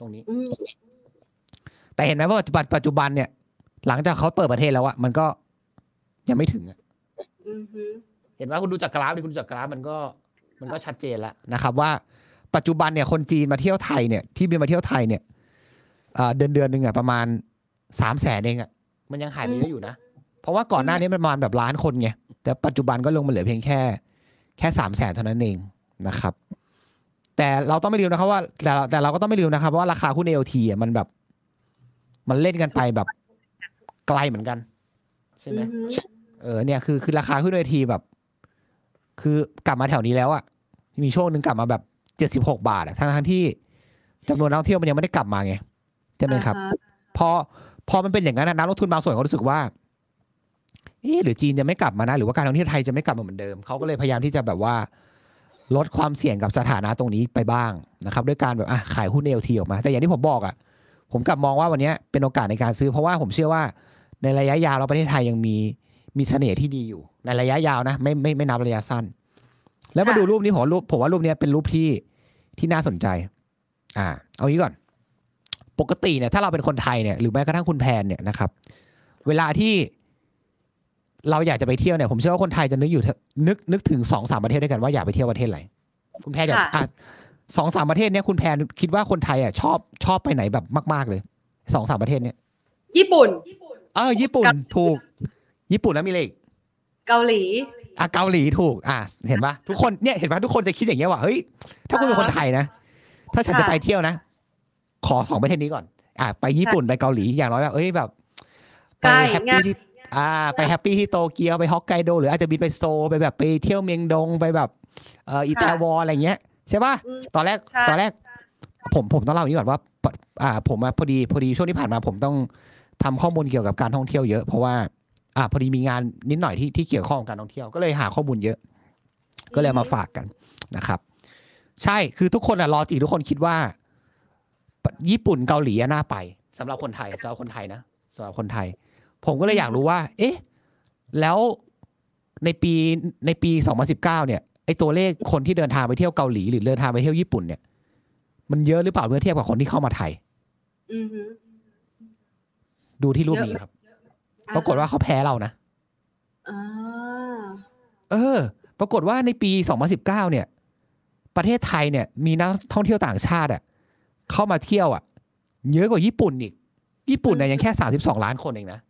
ตรงนี้อืมแต่เห็นไหมว่าปัจจุบันปัจจุบันเนี่ย หลังจากเขาเปิดประเทศแล้วอะมันก็ยังไม่ถึงอะอือฮึเห็นว่าคุณดูจากกราฟดิคุณดูจากกราฟมันก็ มันก็ชัดเจนแล้วนะครับ ว่าปัจจุบันเนี่ยคนจีนมาเที่ยวไทยเนี่ยที่บินมาเที่ยวไทยเนี่ยเอ่อเดือนเดือนหนึ่งอะประมาณ สามแสนเองอะมันยังหายไปเยอะอยู่นะ เพราะว่าก่อนหน้านี้มันประมาณแบบล้านคนไงแต่ปัจจุบันก็ลงมาเหลือเพียงแค่ แค่สามแสนเท่านั้นเองนะครับ แต่เราต้องไม่ลืมนะครับว่าแต่เราแต่เราก็ต้องไม่ลืมนะครับว่าราคาหุ้นเอลทีอะมันแบบ มันเล่นกันไปแบบไกลเหมือนกันใช่ไหมอือฮึเออเนี่ยคือคือราคาหุ้นเอลทีแบบ คือกลับมาแถวนี้แล้วอะมีช่วงหนึ่งกลับมาแบบเจ็ดสิบหกบาทอะทั้งทั้งๆที่จำนวนนักท่องเที่ยวมันยังไม่ได้กลับมาไงใช่ไหมครับอ่าฮะพอ พอมันเป็นอย่างนั้นนะนักลงทุนบางส่วนเขารู้สึกว่าเอ๊ะหรือจีนจะไม่กลับมานะ หรือว่าการท่องเที่ยวไทยจะไม่กลับมาเหมือนเดิมเขาก็เลยพยายามที่จะแบบว่า ลดความเสี่ยงกับสถานะตรงนี้ไปบ้างนะครับ ด้วยการแบบอะขายหุ้นเอลทีออกมา แต่อย่างที่ผมบอกอะผมกลับมองว่าวันนี้เป็นโอกาสในการซื้อ เพราะว่าผมเชื่อว่าในระยะยาวเราประเทศไทยยังมีมีเสน่ห์ที่ดีอยู่ ในระยะยาวนะไม่ไม่ไม่นับระยะสั้น แล้วมาดูรูปนี้ผมรูปผมว่ารูปนี้เป็นรูปที่ที่น่าสนใจ อ่า เอางี้ก่อน ปกติเนี่ยถ้าเราเป็นคนไทยเนี่ยหรือแม้กระทั่งคุณแพนเนี่ยนะครับ เวลาที่เราอยากจะไปเที่ยวเนี่ยผมเชื่อว่าคนไทยจะนึกอยู่เถอะนึกนึกถึงสองสามประเทศด้วยกันว่าอยากไปเที่ยวประเทศอะไรคุณแพนอยากอะสองสามประเทศเนี่ยคุณแพนคิดว่าคนไทยอะชอบชอบไปไหนแบบมาก ๆเลยสองสามประเทศเนี่ย ญี่ปุ่น เออ ญี่ปุ่นกับถูก ญี่ปุ่นแล้วมีอะไรอีกเกาหลีอะเกาหลีถูก อะเห็นปะทุกคนเนี่ยเห็นปะทุกคนจะคิดอย่างเงี้ยว่าเฮ้ยถ้าคุณเป็นคนไทยนะ ถ้าฉันจะค่ะไปเที่ยวนะ ขอสองประเทศนี้ก่อน อะไปญี่ปุ่นไปเกาหลีอย่างน้อยแบบเอ้ยแบบไปใกล้แฮปง่าปี้ยที่อ่า ไปแฮปปี้ที่โตเกียวไปฮอกไกโดหรืออาจจะบินไปโซลไปแบบไปเที่ยวเมียงดงไปแบบเอ่ออิตาลีอะไรเงี้ยใช่ปะอืมตอนแรกใช่ตอนแรก ผมผมต้องเล่าอย่างนี้ก่อนว่าปะอ่า ผมอะพอดีพอดีช่วงที่ผ่านมาผมต้องทำข้อมูลเกี่ยวกับการท่องเที่ยวเยอะเพราะว่า อ่า พอดีมีงานนิดหน่อยที่ที่เกี่ยวข้องกับการท่องเที่ยวก็เลยหาข้อมูลเยอะ ก็เลยเอามาฝากกันนะครับ ใช่คือทุกคนอะรอจีทุกคนคิดว่า ญี่ปุ่นเกาหลีอะน่าไปสำหรับคนไทยสำหรับคนไทยนะสำหรับคนไทย ผมก็เลยอยากรู้ว่า เอ๊ะ แล้วในปีในปี 2019 เนี่ยไอตัวเลขคนที่เดินทางไปเที่ยวเกาหลีหรือเดินทางไปเที่ยวญี่ปุ่นเนี่ย มันเยอะหรือเปล่าเมื่อเทียบกับคนที่เข้ามาไทยอือฮึดูที่รูปนี้ครับ ปรากฏว่าเขาแพ้เรานะอ่าเออ ปรากฏว่าในปี 2019 เนี่ย ประเทศไทยเนี่ย มีนักท่องเที่ยวต่างชาติอะ เข้ามาเที่ยวอะ เยอะกว่าญี่ปุ่นอีก ญี่ปุ่นเนี่ยยังแค่32ล้านคนเองนะ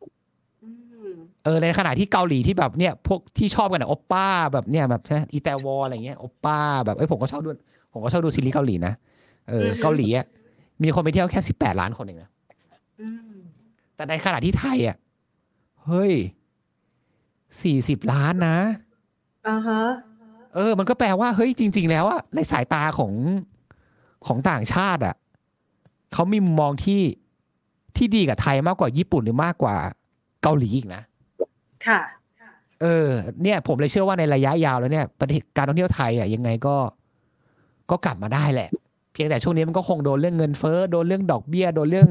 อืมเออในขณะที่เกาหลีที่แบบเนี่ยพวกที่ชอบกันอะโอปป้าแบบเนี่ยแบบนะอีแตวออะไรเงี้ยโอปป้าแบบเอ้ยผมก็ชอบดูผมก็ชอบดูซีรีส์เกาหลีนะเออเกาหลีอะมีคนไปเที่ยวแค่18ล้านคนเองนะอืมแต่ในขณะที่ไทยอะเฮ้ย40ล้านนะอ่าฮะเออ มันก็แปลว่าเฮ้ยจริง ๆ แล้วอะในสายตาของของต่างชาติอะ เขามีมุมมองที่ที่ดีกับไทยมากกว่าญี่ปุ่นหรือมากกว่าเกาหลีอีกนะ ค่ะ เออ เนี่ย ผมเลยเชื่อว่าในระยะยาวแล้วเนี่ยประเทศการท่องเที่ยวไทยอะยังไงก็ ก็กลับมาได้แหละ เพียงแต่ช่วงนี้มันก็คงโดนเรื่องเงินเฟ้อโดนเรื่องดอกเบี้ย โดนเรื่อง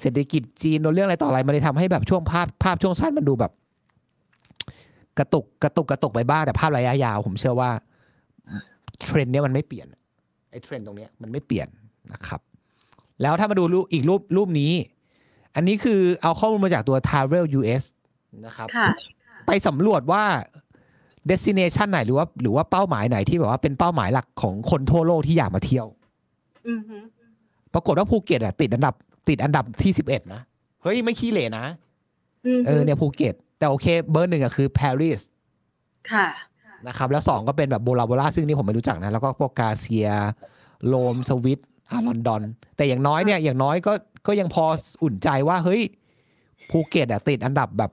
เศรษฐกิจจีนโดนเรื่องอะไรต่ออะไรมันเลยทำให้แบบช่วงภาพภาพช่วงสั้นมันดูแบบ กระตุกกระตุกกระตุกไปบ้างแต่ภาพระยะยาว ผมเชื่อว่าเทรนด์เนี้ยมันไม่เปลี่ยนไอ้เทรนด์ตรงเนี้ยมันไม่เปลี่ยนนะครับ แล้วถ้ามาดูรูปอีกรูปรูปนี้ อันนี้คือเอาข้อมูลมาจากตัว Travel US นะครับค่ะไปสำรวจว่า destination ไหนหรือว่า หรือว่าเป้าหมายไหนที่แบบว่าเป็นเป้าหมายหลักของคนทั่วโลกที่อยากมาเที่ยวอือฮึปรากฏว่าภูเก็ตอะติดอันดับ ติดอันดับที่สิบเอ็ดนะ เฮ้ย ไม่ขี้เหร่นะอือฮึเออเนี่ยภูเก็ต แต่โอเค เบอร์หนึ่งอะคือปารีสค่ะนะครับ แล้วสองก็เป็นแบบโบราโบราซึ่งนี่ผมไม่รู้จักนะ แล้วก็พวก Glacierโลมสวิต อาลอนดอน แต่อย่างน้อยเนี่ยอย่างน้อยก็ก็ยังพออุ่นใจว่าเฮ้ยภูเก็ตอะติดอันดับแบบ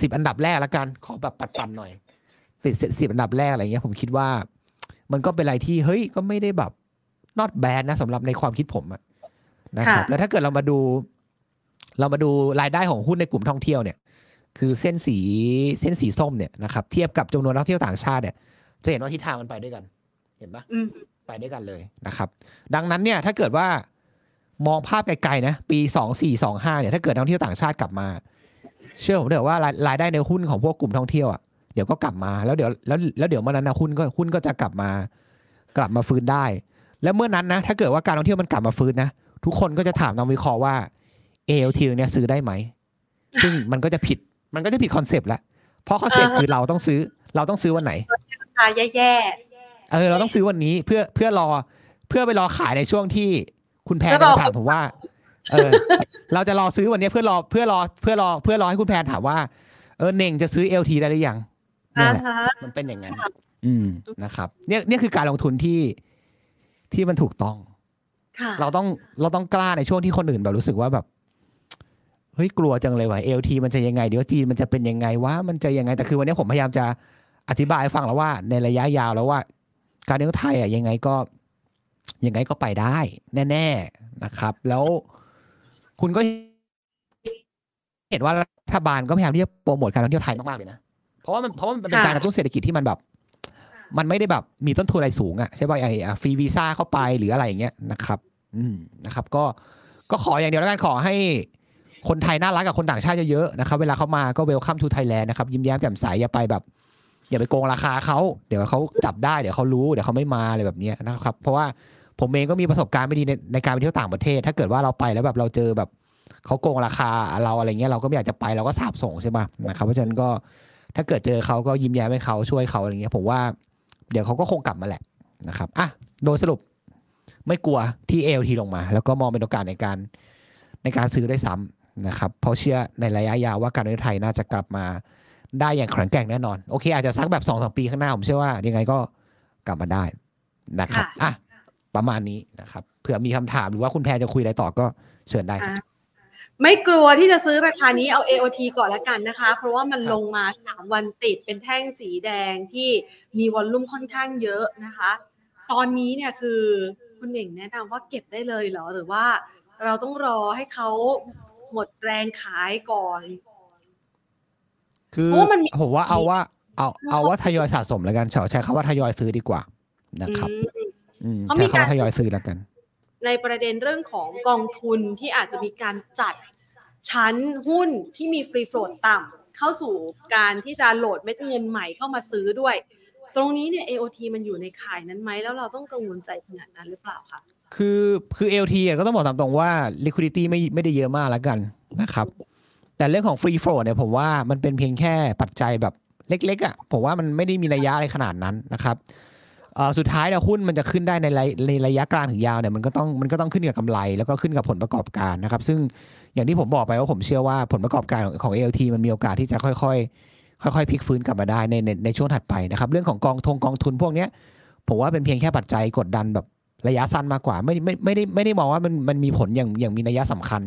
สิบอันดับแรกแล้วกัน ขอแบบปัดๆหน่อย ติดสิบอันดับแรกอะไรเงี้ย ผมคิดว่า มันก็เป็นอะไรที่เฮ้ยก็ไม่ได้แบบ not bad นะสำหรับในความคิดผมอะนะครับ แล้วถ้าเกิดเรามาดู เรามาดูรายได้ของหุ้นในกลุ่มท่องเที่ยวเนี่ย คือเส้นสีเส้นสีส้มเนี่ยนะครับ เทียบกับจำนวนนักท่องเที่ยวต่างชาติเนี่ย จะเห็นว่าทิศทางมันไปด้วยกัน เห็นปะอืม ไปด้วยกันเลยนะครับ ดังนั้นเนี่ยถ้าเกิดว่ามองภาพไกลๆนะปีสองสี่สองห้าเนี่ยถ้าเกิดนักท่องเที่ยวต่างชาติกลับมา เชื่อผมเถอะว่ารายรายได้ในหุ้นของพวกกลุ่มท่องเที่ยวอะเดี๋ยวก็กลับมาแล้วเดี๋ยวแล้วแล้วเดี๋ยวเมื่อนั้นนะหุ้นก็หุ้นก็จะกลับมา กลับมาฟื้นได้ แล้วเมื่อนั้นนะถ้าเกิดว่าการท่องเที่ยวมันกลับมาฟื้นนะทุกคนก็จะถามนักวิเคราะห์ว่า ALT เนี่ยซื้อได้ไหมซึ่งมันก็จะผิดมันก็จะผิดคอนเซปต์ละเพราะคอนเซปต์คือเราต้องซื้อเราต้องซื้อวันไหนราคาแย่ เออเราต้องซื้อวันนี้เพื่อเพื่อรอเพื่อไปรอขายในช่วงที่คุณแพนเพื่อรอจะถามผมว่า เออ เราจะรอซื้อวันนี้เพื่อรอเพื่อรอเพื่อรอเพื่อรอให้คุณแพนถามว่า เออเน่งจะซื้อเอลทีได้หรือยังๆเนี่อ่ายแหละฮะมันเป็นอย่างนั้นอืมนะครับ เนี่ยเนี่ยคือการลงทุนที่ที่มันถูกต้องค่ะเราต้องเราต้องกล้าในช่วงที่คนอื่นแบบรู้สึกว่าแบบเฮ้ยกลัวจังเลยว่ะเอลทีมันจะยังไงเดี๋ยวจีนมันจะเป็นยังไงว่ามันจะยังไงแต่คือวันนี้ผมพยายามจะอธิบายให้ฟังแล้วว่าในระยะยาวแล้วว่า การเมืองไทยอะยังไงก็ยังไงก็ไปได้ แน่ๆนะครับ แล้วคุณก็เห็นว่ารัฐบาลก็พยายามที่จะโปรโมทการท่องเที่ยวไทยมากๆเลยนะเพราะว่ามันเพราะว่ามันเป็นค่ะการกระตุ้นเศรษฐกิจที่มันแบบ มันไม่ได้แบบมีต้นทุนอะไรสูงอะใช่ป่ะไอ้อะฟรีวีซ่าเข้าไปหรืออะไรอย่างเงี้ยนะครับ อืมนะครับ ก็ก็ขออย่างเดียวแล้วกันขอให้คนไทยน่ารักกับคนต่างชาติเยอะๆนะครับ เวลาเขามาก็เวลคัมทูไทยแลนด์นะครับ ยิ้มแย้มแจ่มใสอย่าไปแบบ อย่าไปโกงราคาเขาเดี๋ยวเขาจับได้เดี๋ยวเขารู้เดี๋ยวเขาไม่มาอะไรแบบนี้นะครับ เพราะว่าผมเองก็มีประสบการณ์ไม่ดีในในการไปเที่ยวต่างประเทศ ถ้าเกิดว่าเราไปแล้วแบบเราเจอแบบเขาโกงราคาเราอะไรเงี้ยเราก็ไม่อยากจะไปเราก็สาบส่งใช่ไหมนะครับเพราะฉะนั้นก็ถ้าเกิดเจอเขาก็ยิ้มแย้มให้เขาช่วยเขาอะไรเงี้ยผมว่าเดี๋ยวเขาก็คงกลับมาแหละนะครับอะโดยสรุปไม่กลัวที่เอลทีลงมา แล้วก็มองเป็นโอกาสในการในการซื้อได้ซ้ำนะครับเพราะเชื่อในระยะยาวว่าการเมืองไทยน่าจะกลับมา ได้อย่างแข็งแกร่งแน่นอน โอเค อาจจะสักแบบสองสองปีข้างหน้า ผมเชื่อว่ายังไงก็กลับมาได้นะครับค่ะอะประมาณนี้นะครับเผื่อมีคำถามหรือว่าคุณแพรจะคุยอะไรต่อก็เชิญได้ครับอะไม่กลัวที่จะซื้อราคานี้เอา AOT ก่อนละกันนะคะ เพราะว่ามันครับลงมา 3 วันติดเป็นแท่งสีแดงที่มีวอลลุ่มค่อนข้างเยอะนะคะ ตอนนี้เนี่ยคือคุณเน่งแนะนำว่าเก็บได้เลยเหรอหรือว่าเราต้องรอให้เขาหมดแรงขายก่อน คือเพราะว่ามันมีผมว่าเอาว่าเอาเอาว่าทยอยสะสมแล้วกันขอใช้คำว่าทยอยซื้อดีกว่านะครับอืมอืมเขามีใช้คำว่าการทยอยซื้อแล้วกัน ในประเด็นเรื่องของกองทุนที่อาจจะมีการจัดชั้นหุ้นที่มีฟรีโฟลดต่ำเข้าสู่การที่จะโหลดเม็ดเงินใหม่เข้ามาซื้อด้วย ตรงนี้เนี่ย AOT มันอยู่ในข่ายนั้นไหมแล้วเราต้องกังวลใจขนาดนั้นหรือเปล่าคะคือคือ LT อะก็ต้องบอกตามตรงว่า liquidity ไม่ไม่ได้เยอะมากแล้วกันนะครับ แต่เรื่องของ free flow เนี่ยผมว่ามันเป็นเพียงแค่ปัจจัยแบบเล็กๆอะผมว่ามันไม่ได้มีระยะอะไรขนาดนั้นนะครับสุดท้ายเนี่ยหุ้นมันจะขึ้นได้ในระยะในระยะกลางถึงยาวเนี่ยมันก็ต้องมันก็ต้องขึ้นกับกำไรแล้วก็ขึ้นกับผลประกอบการนะครับ ซึ่งอย่างที่ผมบอกไปว่าผมเชื่อว่าผลประกอบการของของ ALT มันมีโอกาสที่จะค่อยๆ ค่อยๆพลิกฟื้นกลับมาได้ในในในช่วงถัดไปนะครับเรื่องของกองทงกองทุนพวกเนี้ยผมว่าเป็นเพียงแค่ปัจจัยกดดันแบบระยะสั้นมากกว่า ไม่ไม่ไม่ได้ไม่ได้มองว่ามันมันมีผลอย่างอย่างมีนัยสำคัญ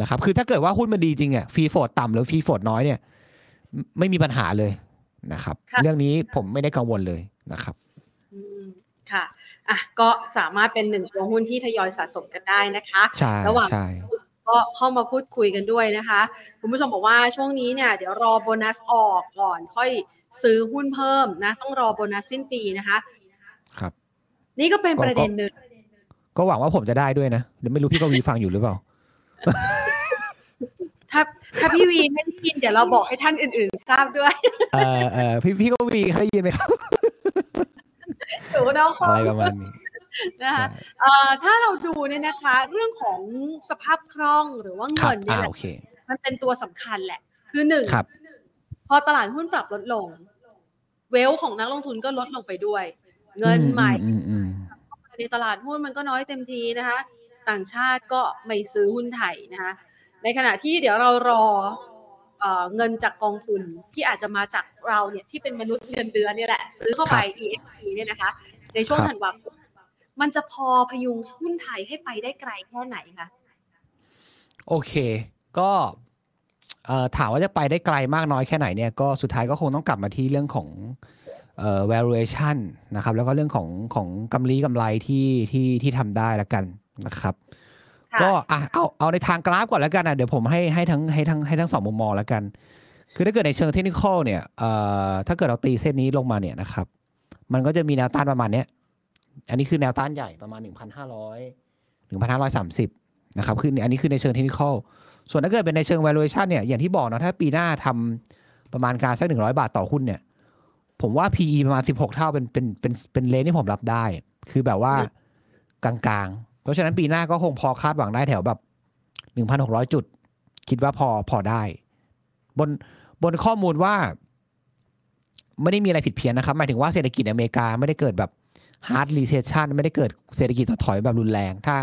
นะครับ คือถ้าเกิดว่าหุ้นมันดีจริงอะฟรีโฟดต่ำหรือฟรีโฟดน้อยเนี่ย ไม่ไม่มีปัญหาเลยนะครับค่ะเรื่องนี้ผมไม่ได้กังวลเลยนะครับอืมค่ะอะก็สามารถเป็นหนึ่งตัวหุ้นที่ทยอยสะสมกันได้นะคะใช่ระหว่างใช่ก็เข้ามาพูดคุยกันด้วยนะคะ คุณผู้ชมบอกว่าช่วงนี้เนี่ยเดี๋ยวรอโบนัสออกก่อนค่อยซื้อหุ้นเพิ่มนะ ต้องรอโบนัสสิ้นปีนะคะ ครับ นี่ก็เป็นก็ประเด็นหนึ่งก็หวังว่าผมจะได้ด้วยนะเดี๋ยวไม่รู้พี่กวีฟังอยู่หรือเปล่า ถ้าถ้าพี่วีไม่ได้ยินเดี๋ยวเราบอกให้ท่านอื่น ๆ ทราบด้วย เออเออพี่พี่กวีเคยยินไหมครับหนูน้องคอะไรนประมาณนี้นะคะใช่เอ่อถ้าเราดูเนี่ยนะคะ เรื่องของสภาพคล่องหรือว่าครัเงิบนเนี่อ่ายแหละโอเคมันเป็นตัวสำคัญแหละ คือหนึ่งครับพอตลาดหุ้นปรับลดลง เวลของนักลงทุนก็ลดลงไปด้วย เงินใหม่อืมอืมในตลาดหุ้นมันก็น้อยเต็มทีนะคะ ต่างชาติก็ไม่ซื้อหุ้นไทยนะคะ ในขณะที่เดี๋ยวเรารอเอ่อเงินจากกองทุนที่อาจจะมาจากเราเนี่ยที่เป็นมนุษย์เงินเดือนเนี่ยแหละ ซื้อเข้าไป EFP เนี่ยนะคะ ในช่วงครับธันวาคมมันจะพอพยุงหุ้นไทยให้ไปได้ไกลแค่ไหนคะโอเค ก็เอ่อถามว่าจะไปได้ไกลมากน้อยแค่ไหนเนี่ยก็สุดท้ายก็คงต้องกลับมาที่เรื่องของเอ่อ valuation นะครับ แล้วก็เรื่องของของกำไรกำไรที่ที่ที่ทำได้ละกันนะครับค่ะ ก็อะเอาเอาในทางกราฟก่อนแล้วกันนะเดี๋ยวผมให้ให้ทั้งให้ทั้งให้ทั้งสองมุมมองแล้วกัน คือถ้าเกิดในเชิงเทคนิคเนี่ยเอ่อถ้าเกิดเราตีเส้นนี้ลงมาเนี่ยนะครับ มันก็จะมีแนวต้านประมาณเนี้ย อันนี้คือแนวต้านใหญ่ประมาณ 1,500 1,530นะครับคืออันนี้คือในเชิงเทคนิคส่วนถ้าเกิดเป็นในเชิง valuation เนี่ยอย่างที่บอกนะถ้าปีหน้าทำประมาณการสัก 100 บาทต่อหุ้นเนี่ย ผมว่า PE ประมาณ 16 เท่าเป็นเป็นเป็นเป็นเลนที่ผมรับได้ คือแบบว่ากลางๆ เพราะฉะนั้นปีหน้าก็คงพอคาดหวังได้แถวแบบ1,600จุด คิดว่าพอพอได้ บนบนข้อมูลว่า ไม่ได้มีอะไรผิดเพี้ยนนะครับหมายถึงว่าเศรษฐกิจอเมริกาไม่ได้เกิดแบบ hard recession ไม่ได้เกิดเศรษฐกิจถดถอยแบบรุนแรง ถ้า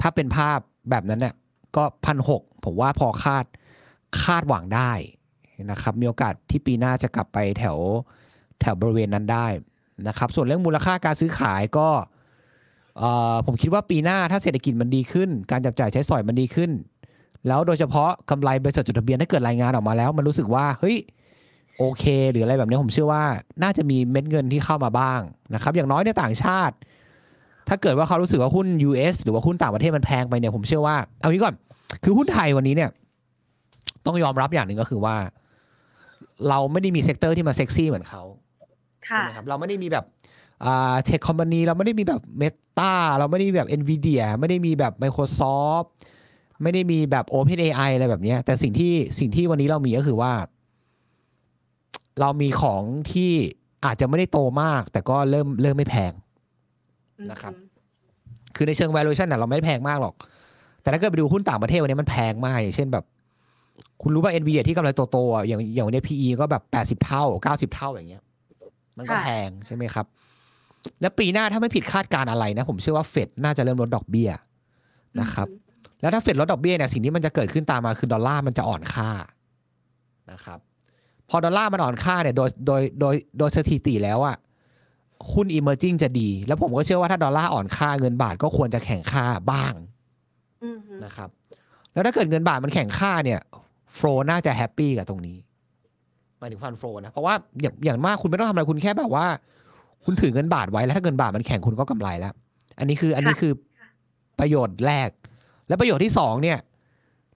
ถ้าเป็นภาพแบบนั้นเนี่ยก็พันหกผมว่าพอคาดคาดหวังได้นะครับ มีโอกาสที่ปีหน้าจะกลับไปแถวแถวบริเวณนั้นได้นะครับ ส่วนเรื่องมูลค่าการซื้อขายก็ ผมคิดว่าปีหน้าถ้าเศรษฐกิจมันดีขึ้น การจับจ่ายใช้สอยมันดีขึ้น แล้วโดยเฉพาะกำไรบริษัทจดทะเบียนถ้าเกิดรายงานออกมาแล้ว มันรู้สึกว่าเฮ้ยโอเค หรืออะไรแบบนี้ผมเชื่อว่าน่าจะมีเม็ดเงินที่เข้ามาบ้างนะครับ อย่างน้อยในต่างชาติ ถ้าเกิดว่าเขารู้สึกว่าหุ้น US หรือว่าหุ้นต่างประเทศมันแพงไปเนี่ยผมเชื่อว่าเอางี้ก่อน คือหุ้นไทยวันนี้เนี่ย ต้องยอมรับอย่างหนึ่งก็คือว่า เราไม่ได้มี sector ที่มาเซ็กซี่เหมือนเขาค่ะใช่ไหมครับเราไม่ได้มีแบบอ่า เทคคอมพานีเราไม่ได้มีแบบเมตาเราไม่ได้มีแบบ NVIDIA ไม่ได้มีแบบ Microsoft ไม่ได้มีแบบ OpenAI อะไรแบบเนี้ยแต่สิ่งที่สิ่งที่วันนี้เรามีก็คือว่า เรามีของที่อาจจะไม่ได้โตมาก แต่ก็เริ่มเริ่มไม่แพงนะครับ คือในเชิง valuation น่ะเราไม่ได้แพงมากหรอก แต่ถ้าเกิดไปดูหุ้นต่างประเทศวันนี้มันแพงมากอย่างเช่นแบบ คุณรู้ว่า Nvidia ที่กำไรโตๆอะอย่างอย่างวันนี้ PE ก็แบบแปดสิบเท่าเก้าสิบเท่าอย่างเงี้ย มันก็ค่ะแพงใช่ไหมครับ แล้วปีหน้าถ้าไม่ผิดคาดการณ์อะไรนะ ผมเชื่อว่าเฟดน่าจะเริ่มลดดอกเบี้ยนะครับ แล้วถ้าเฟดลดดอกเบี้ยเนี่ยสิ่งที่มันจะเกิดขึ้นตามมาคือดอลลาร์มันจะอ่อนค่านะครับ พอดอลลาร์มันอ่อนค่าเนี่ยโดยโดยโดยโดยสถิติแล้วอะหุ้น emerging จะดี แล้วผมก็เชื่อว่าถ้าดอลลาร์อ่อนค่าเงินบาทก็ควรจะแข็งค่าบ้างอืมนะครับ แล้วถ้าเกิดเงินบาทมันแข็งค่าเนี่ย flow น่าจะ happy กับตรงนี้หมายถึงฟันโฟลนะ เพราะว่าอย่างอย่างมากคุณไม่ต้องทำอะไรคุณแค่แบบว่า คุณถือเงินบาทไว้แล้วถ้าเงินบาทมันแข่งคุณก็กำไรแล้ว อันนี้คืออันนี้คือประโยชน์แรก และประโยชน์ที่สองเนี่ย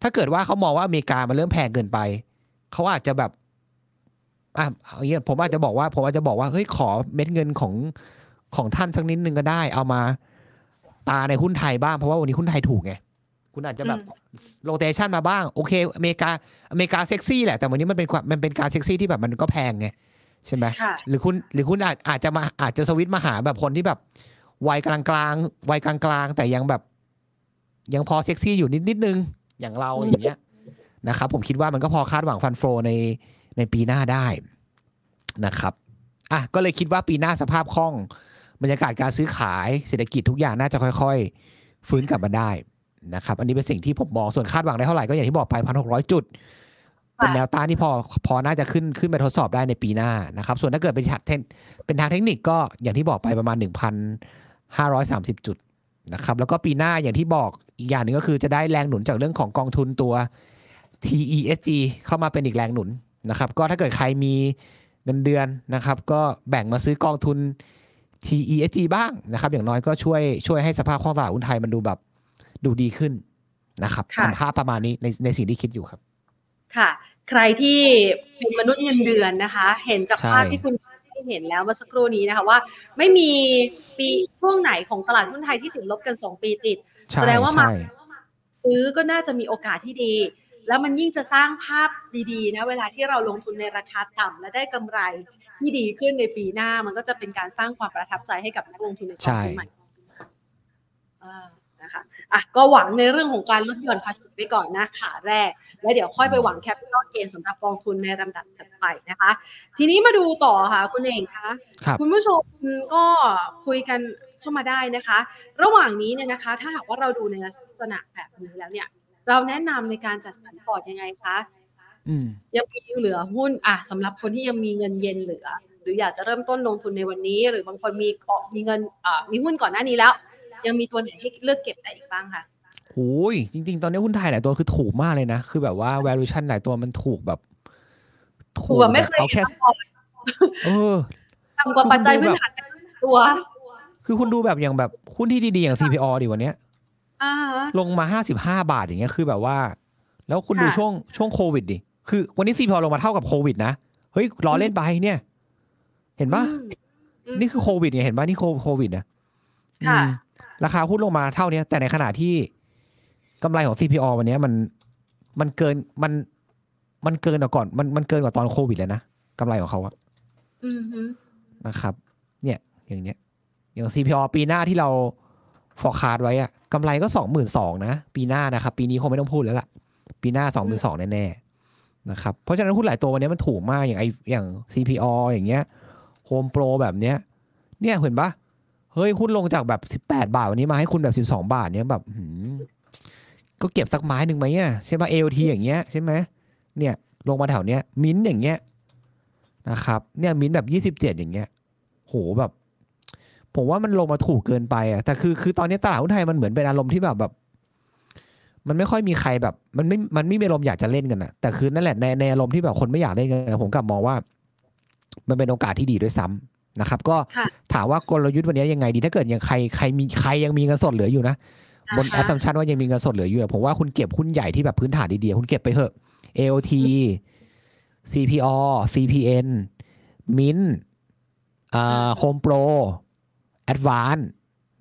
ถ้าเกิดว่าเขามองว่าอเมริกามันเริ่มแพงเกินไป เขาอาจจะแบบอะเอาอย่างเงี้ยผมอาจจะบอกว่า ผมอาจจะบอกว่าเฮ้ยขอเม็ดเงินของของท่านสักนิดนึงก็ได้ เอามาตาในหุ้นไทยบ้างเพราะว่าวันนี้หุ้นไทยถูกไงคุณอาจจะแบบrotation มาบ้าง โอเค อเมริกาอเมริกาเซ็กซี่แหละ แต่วันนี้มันเป็นความมันเป็นการเซ็กซี่ที่แบบมันก็แพงไง ใช่ไหมค่ะหรือคุณหรือคุณอาจอาจจะมาอาจจะสวิตช์มาหาแบบคนที่แบบวัยกลางกลางๆวัยกลางกลางๆแต่ยังแบบ ยังพอเซ็กซี่อยู่นิดนิดนึงอย่างเราอืมอย่างเงี้ยนะครับ ผมคิดว่ามันก็พอคาดหวัง fund flow ในในปีหน้าได้นะครับอะก็เลยคิดว่าปีหน้าสภาพคล่องบรรยากาศการซื้อขายเศรษฐกิจทุกอย่างน่าจะค่อย ๆ ฟื้นกลับมาได้นะครับ อันนี้เป็นสิ่งที่ผมมองส่วนคาดหวังได้เท่าไหร่ก็อย่างที่บอกไปพันหกร้อยจุด เป็นแนวต้านที่พอพอน่าจะขึ้นขึ้นไปทดสอบได้ในปีหน้านะครับ ส่วนถ้าเกิดเป็นทางเทคเป็นทางเทคนิคก็อย่างที่บอกไปประมาณ 1,530 จุดนะครับ แล้วก็ปีหน้าอย่างที่บอกอีกอย่างหนึ่งก็คือจะได้แรงหนุนจากเรื่องของกองทุนตัว TESG เข้ามาเป็นอีกแรงหนุนนะครับ ก็ถ้าเกิดใครมีเงินเดือนนะครับ ก็แบ่งมาซื้อกองทุน TESG บ้างนะครับ อย่างน้อยก็ช่วยช่วยให้สภาพคล่องตลาดหุ้นไทยมันดูแบบดูดีขึ้นนะครับค่ะตามภาพประมาณนี้ในในสิ่งที่คิดอยู่ครับ ค่ะ ใครที่เป็นมนุษย์เงินเดือนนะคะ เห็นจากใช่ภาพที่คุณได้เห็นแล้วเมื่อสักครู่นี้นะคะว่า ไม่มีปีช่วงไหนของตลาดหุ้นไทยที่ติดลบกัน 2 ปีติดใช่แสดงว่ามาใช่ซื้อก็น่าจะมีโอกาสที่ดี แล้วมันยิ่งจะสร้างภาพดีๆนะเวลาที่เราลงทุนในราคาต่ำและได้กำไรที่ดีขึ้นในปีหน้ามันก็จะเป็นการสร้างความประทับใจให้กับนักลงทุนในกองทุนใหม่ อ่านะคะอะก็หวังในเรื่องของการลดหย่อนภาษีไปก่อนนะขาแรก แล้วเดี๋ยวค่อยไปหวัง capital gain สำหรับกองทุนในลำดับถัดไปนะคะ ทีนี้มาดูต่อค่ะคุณเองคะครับคุณผู้ชมก็คุยกันเข้ามาได้นะคะ ระหว่างนี้เนี่ยนะคะ ถ้าหากว่าเราดูในลักษณะแบบนี้แล้วเนี่ย เราแนะนำในการจัดสรรพอร์ตยังไงคะอืมยังมีเหลือหุ้นอะสำหรับคนที่ยังมีเงินเย็นเหลือ หรืออยากจะเริ่มต้นลงทุนในวันนี้ หรือบางคนมีเกาะมีเงินอ่ามีหุ้นก่อนหน้านี้แล้ว ยังมีตัวไหนให้เลือกเก็บได้อีกบ้างคะโอ้ยจริง ๆ ตอนนี้หุ้นไทยหลายตัวคือถูกมากเลยนะ คือแบบว่า valuation หลายตัวมันถูกแบบ ถูกแบบไม่เคยเอาแค่เห็นมาก่อนเออต่ำกว่าปัจจัยพื้นฐานตัว คือคุณดูแบบอย่างแบบหุ้นที่ดีๆ อย่าง CPO ดิวันเนี้ยอ่าฮะลงมาห้าสิบห้าบาทอย่างเงี้ยคือแบบว่า แล้วคุณดูค่ะช่วงช่วงโควิดดิ คือวันนี้ CPO ลงมาเท่ากับโควิด นะเฮ้ยล้อเล่นไปเนี่ย เห็นปะอืมอืมนี่คือโควิดไงเห็นปะนี่โคโควิดนะค่ะอืม ราคาหุ้นลงมาเท่าเนี้ยแต่ในขณะที่กำไรของ CPO วันเนี้ยมันมันเกินมันมันเกินกว่าก่อน มันมันเกินกว่าตอนโควิดเลยนะกำไรของเขาอะอืมฮึนะครับ เนี่ย อย่างเนี้ย อย่าง CPO ปีหน้าที่เรา forecast ไว้อะกำไรก็สองหมื่นสองนะ ปีหน้านะครับ ปีนี้คงไม่ต้องพูดแล้วล่ะ ปีหน้าสองหมื่นสองแน่ๆนะครับ เพราะฉะนั้นหุ้นหลายตัววันนี้มันถูกมากอย่างไออย่าง CPO อย่างเงี้ย Home Pro แบบเนี้ย เนี่ยเห็นปะ เฮ้ยหุ้นลงจากแบบสิบแปดบาทวันนี้มาให้คุณแบบสิบสองบาทเนี้ยแบบหืมก็เก็บสักไม้หนึ่งไหมอะใช่ปะ AOT อย่างเงี้ยใช่ไหมเนี่ย ลงมาแถวเนี้ย มิ้นท์อย่างเงี้ยนะครับเนี่ยมิ้นท์แบบยี่สิบเจ็ดอย่างเงี้ยโหแบบ ผมว่ามันลงมาถูกเกินไปอะแต่คือคือตอนนี้ตลาดหุ้นไทยมันเหมือนเป็นอารมณ์ที่แบบแบบ มันไม่ค่อยมีใครแบบ มันไม่มันไม่มีอารมณ์อยากจะเล่นกันอะแต่คือนั่นแหละในในอารมณ์ที่แบบคนไม่อยากเล่นกันผมกลับมองว่า มันเป็นโอกาสที่ดีด้วยซ้ำ นะครับก็ค่ะถามว่ากลยุทธ์วันนี้ยังไงดีถ้าเกิดยังใครใครมีใครยังมีเงินสดเหลืออยู่นะบนแออ่าสฮะซัมชันว่ายังมีเงินสดเหลืออยู่อะผมว่าคุณเก็บหุ้นใหญ่ที่แบบพื้นฐานดีๆคุณเก็บไปเถอะ AOT CPO CPN Mint อ่า Home Pro Advance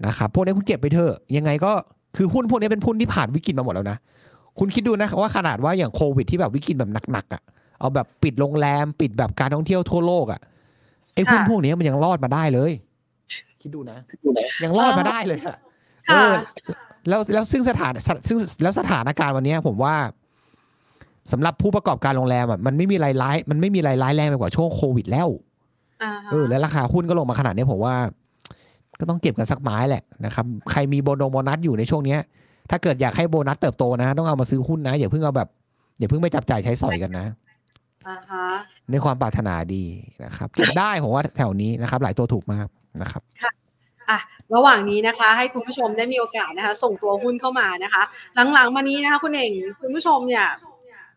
นะครับพวกนี้คุณเก็บไปเถอะยังไงก็คือหุ้นพวกนี้เป็นหุ้นที่ผ่านวิกฤตมาหมดแล้วนะ คุณคิดดูนะว่าขนาดว่าอย่างโควิดที่แบบวิกฤตแบบหนักๆอะเอาแบบปิดโรงแรมปิดแบบการท่องเที่ยวทั่วโลกอะไอ้หุ้นค่ะพวกนี้มันยังรอดมาได้เลย คิดดูนะยังรอดมาได้เลยอะเอค่ะอแล้วแล้วซึ่งสถานซึ่งแล้วสถานการณ์วันเนี้ยผมว่าสำหรับผู้ประกอบการโรงแรมอะมันไม่มีรายร้าย มันไม่มีรายร้ายแรงไปกว่าช่วงโควิดแล้วอ่าฮะเออแล้วราคาหุ้นก็ลงมาขนาดนี้ผมว่า ก็ต้องเก็บกันสักไม้แหละนะครับ ใครมีโบนงโบนัสอยู่ในช่วงเนี้ย ถ้าเกิดอยากให้โบนัสเติบโตนะ ต้องเอามาซื้อหุ้นนะ อย่าเพิ่งเอาแบบอย่าเพิ่งไปจับจ่ายใช้สอยกันนะอ่าฮะ ในความปรารถนาดีนะครับเก็บได้ผมว่าแถวนี้นะครับ หลายตัวถูกมากนะครับอะระหว่างนี้นะคะ ให้คุณผู้ชมได้มีโอกาสนะคะ ส่งตัวหุ้นเข้ามานะคะ หลังๆมานี้นะคะคุณเองคุณผู้ชมเนี่ย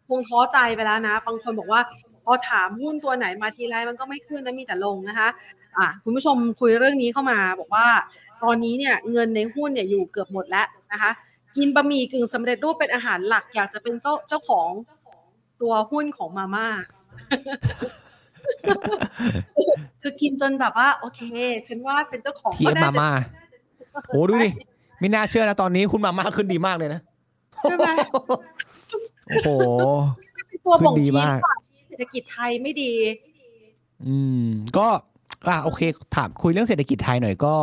คงท้อใจไปแล้วนะบางคนบอกว่าพอถามหุ้นตัวไหนมาทีไรมันก็ไม่ขึ้นนะมีแต่ลงนะคะอะคุณผู้ชมคุยเรื่องนี้เข้ามา บอกว่า ตอนนี้เนี่ยเงินในหุ้นเนี่ยอยู่เกือบหมดแล้วนะคะ กินบะหมี่กึ่งสำเร็จรูปเป็นอาหารหลักอยากจะเป็นเจ้าเจ้าของ ตัวหุ้นของมาม่าคือกินจนแบบว่า โอเค ฉันว่าเป็นเจ้าของทีก็เอฟน่มาจะม่าโอ้ดูดิไม่น่าเชื่อนะตอนนี้คุณมาม่าขึ้นดีมากเลยนะใช่ไหมโอ้โหเป็นตัวบ่งขึ้นดีชี้มากว่าเศรษฐกิจไทยไม่ดี อืม ก็อะโอเค ถามคุยเรื่องเศรษฐกิจไทยหน่อยก็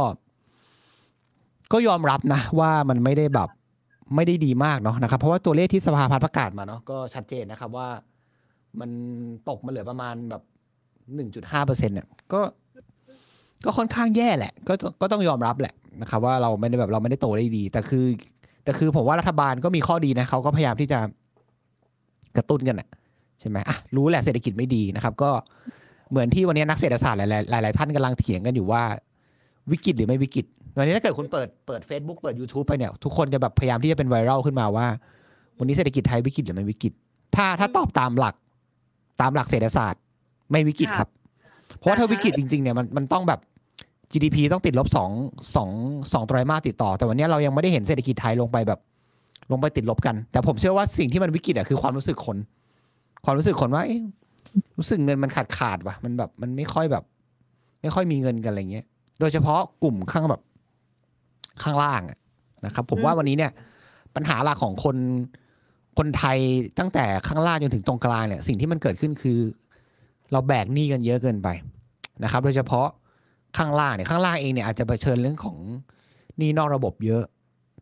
ก็ยอมรับนะว่ามันไม่ได้แบบ ไม่ได้ดีมากเนาะนะครับ เพราะว่าตัวเลขที่สภาพัฒน์ประกาศมาเนาะก็ชัดเจนนะครับว่า มันตกมาเหลือประมาณแบบหนึ่งจุดห้าเปอร์เซ็นเนี่ยก็ก็ค่อนข้างแย่แหละ ก็ก็ต้องยอมรับแหละนะครับว่าเราไม่ได้แบบเราไม่ได้โตได้ดี แต่คือ แต่คือผมว่ารัฐบาลก็มีข้อดีนะเขาก็พยายามที่จะกระตุ้นกันอะใช่ไหมอะรู้แหละเศรษฐกิจไม่ดีนะครับ ก็เหมือนที่วันนี้นักเศรษฐศาสตร์หลายหลายท่านกำลังเถียงกันอยู่ว่า วิกฤตหรือไม่วิกฤต วันนี้ถ้าเกิดคุณเปิดเปิด Facebook เปิด YouTube ไปเนี่ยทุกคนจะแบบพยายามที่จะเป็นไวรัลขึ้นมาว่า วันนี้เศรษฐกิจไทยวิกฤตหรือไม่วิกฤต ถ้าถ้าตอบตามหลักตามหลักเศรษฐศาสตร์ ไม่วิกฤตครับ เพราะว่าถ้าวิกฤตจริงๆเนี่ยมันมันต้องแบบ GDP ต้องติดลบสองสองสองไตรมาสติดต่อ แต่วันนี้เรายังไม่ได้เห็นเศรษฐกิจไทยลงไปแบบ ลงไปติดลบกัน แต่ผมเชื่อว่าสิ่งที่มันวิกฤตอะคือความรู้สึกคน ความรู้สึกคนว่าเอ๊ะรู้สึกเงินมันขาดขาดว่ะมันแบบมันไม่ค่อยแบบ ไม่ค่อยมีเงินกันอะไรเงี้ย โดยเฉพาะกลุ่มข้างแบบ ข้างล่างอะนะครับ ผมว่าวันนี้เนี่ยปัญหาหลักของคนคนไทยตั้งแต่ข้างล่างจนถึงตรงกลางเนี่ยสิ่งที่มันเกิดขึ้นคือ เราแบกหนี้กันเยอะเกินไปนะครับ โดยเฉพาะข้างล่างเนี่ยข้างล่างเองเนี่ยอาจจะเผชิญเรื่องของหนี้นอกระบบเยอะ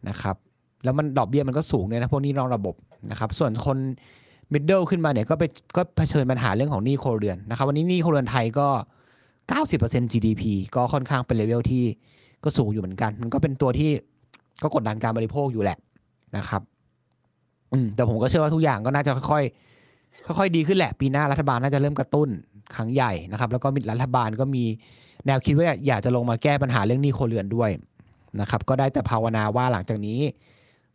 นะครับ แล้วมันดอกเบี้ยมันก็สูงเลยนะพวกหนี้นอกระบบนะครับ ส่วนคนมิดเดิลขึ้นมาเนี่ยก็ไปก็เผชิญปัญหาเรื่องของหนี้ครัวเรือนนะครับ วันนี้หนี้ครัวเรือนไทยก็ 90% GDP ก็ค่อนข้างเป็นเลเวลที่ ก็สูงอยู่เหมือนกัน มันก็เป็นตัวที่ก็กดดันการบริโภคอยู่แหละนะครับ อืมแต่ผมก็เชื่อว่าทุกอย่างก็น่าจะค่อยๆค่อยๆดีขึ้นแหละ ปีหน้ารัฐบาลน่าจะเริ่มกระตุ้นครั้งใหญ่นะครับ แล้วก็มีรัฐบาลก็มีแนวคิดว่าอยากจะลงมาแก้ปัญหาเรื่องหนี้ครัวเรือนด้วยนะครับ ก็ได้แต่ภาวนาว่าหลังจากนี้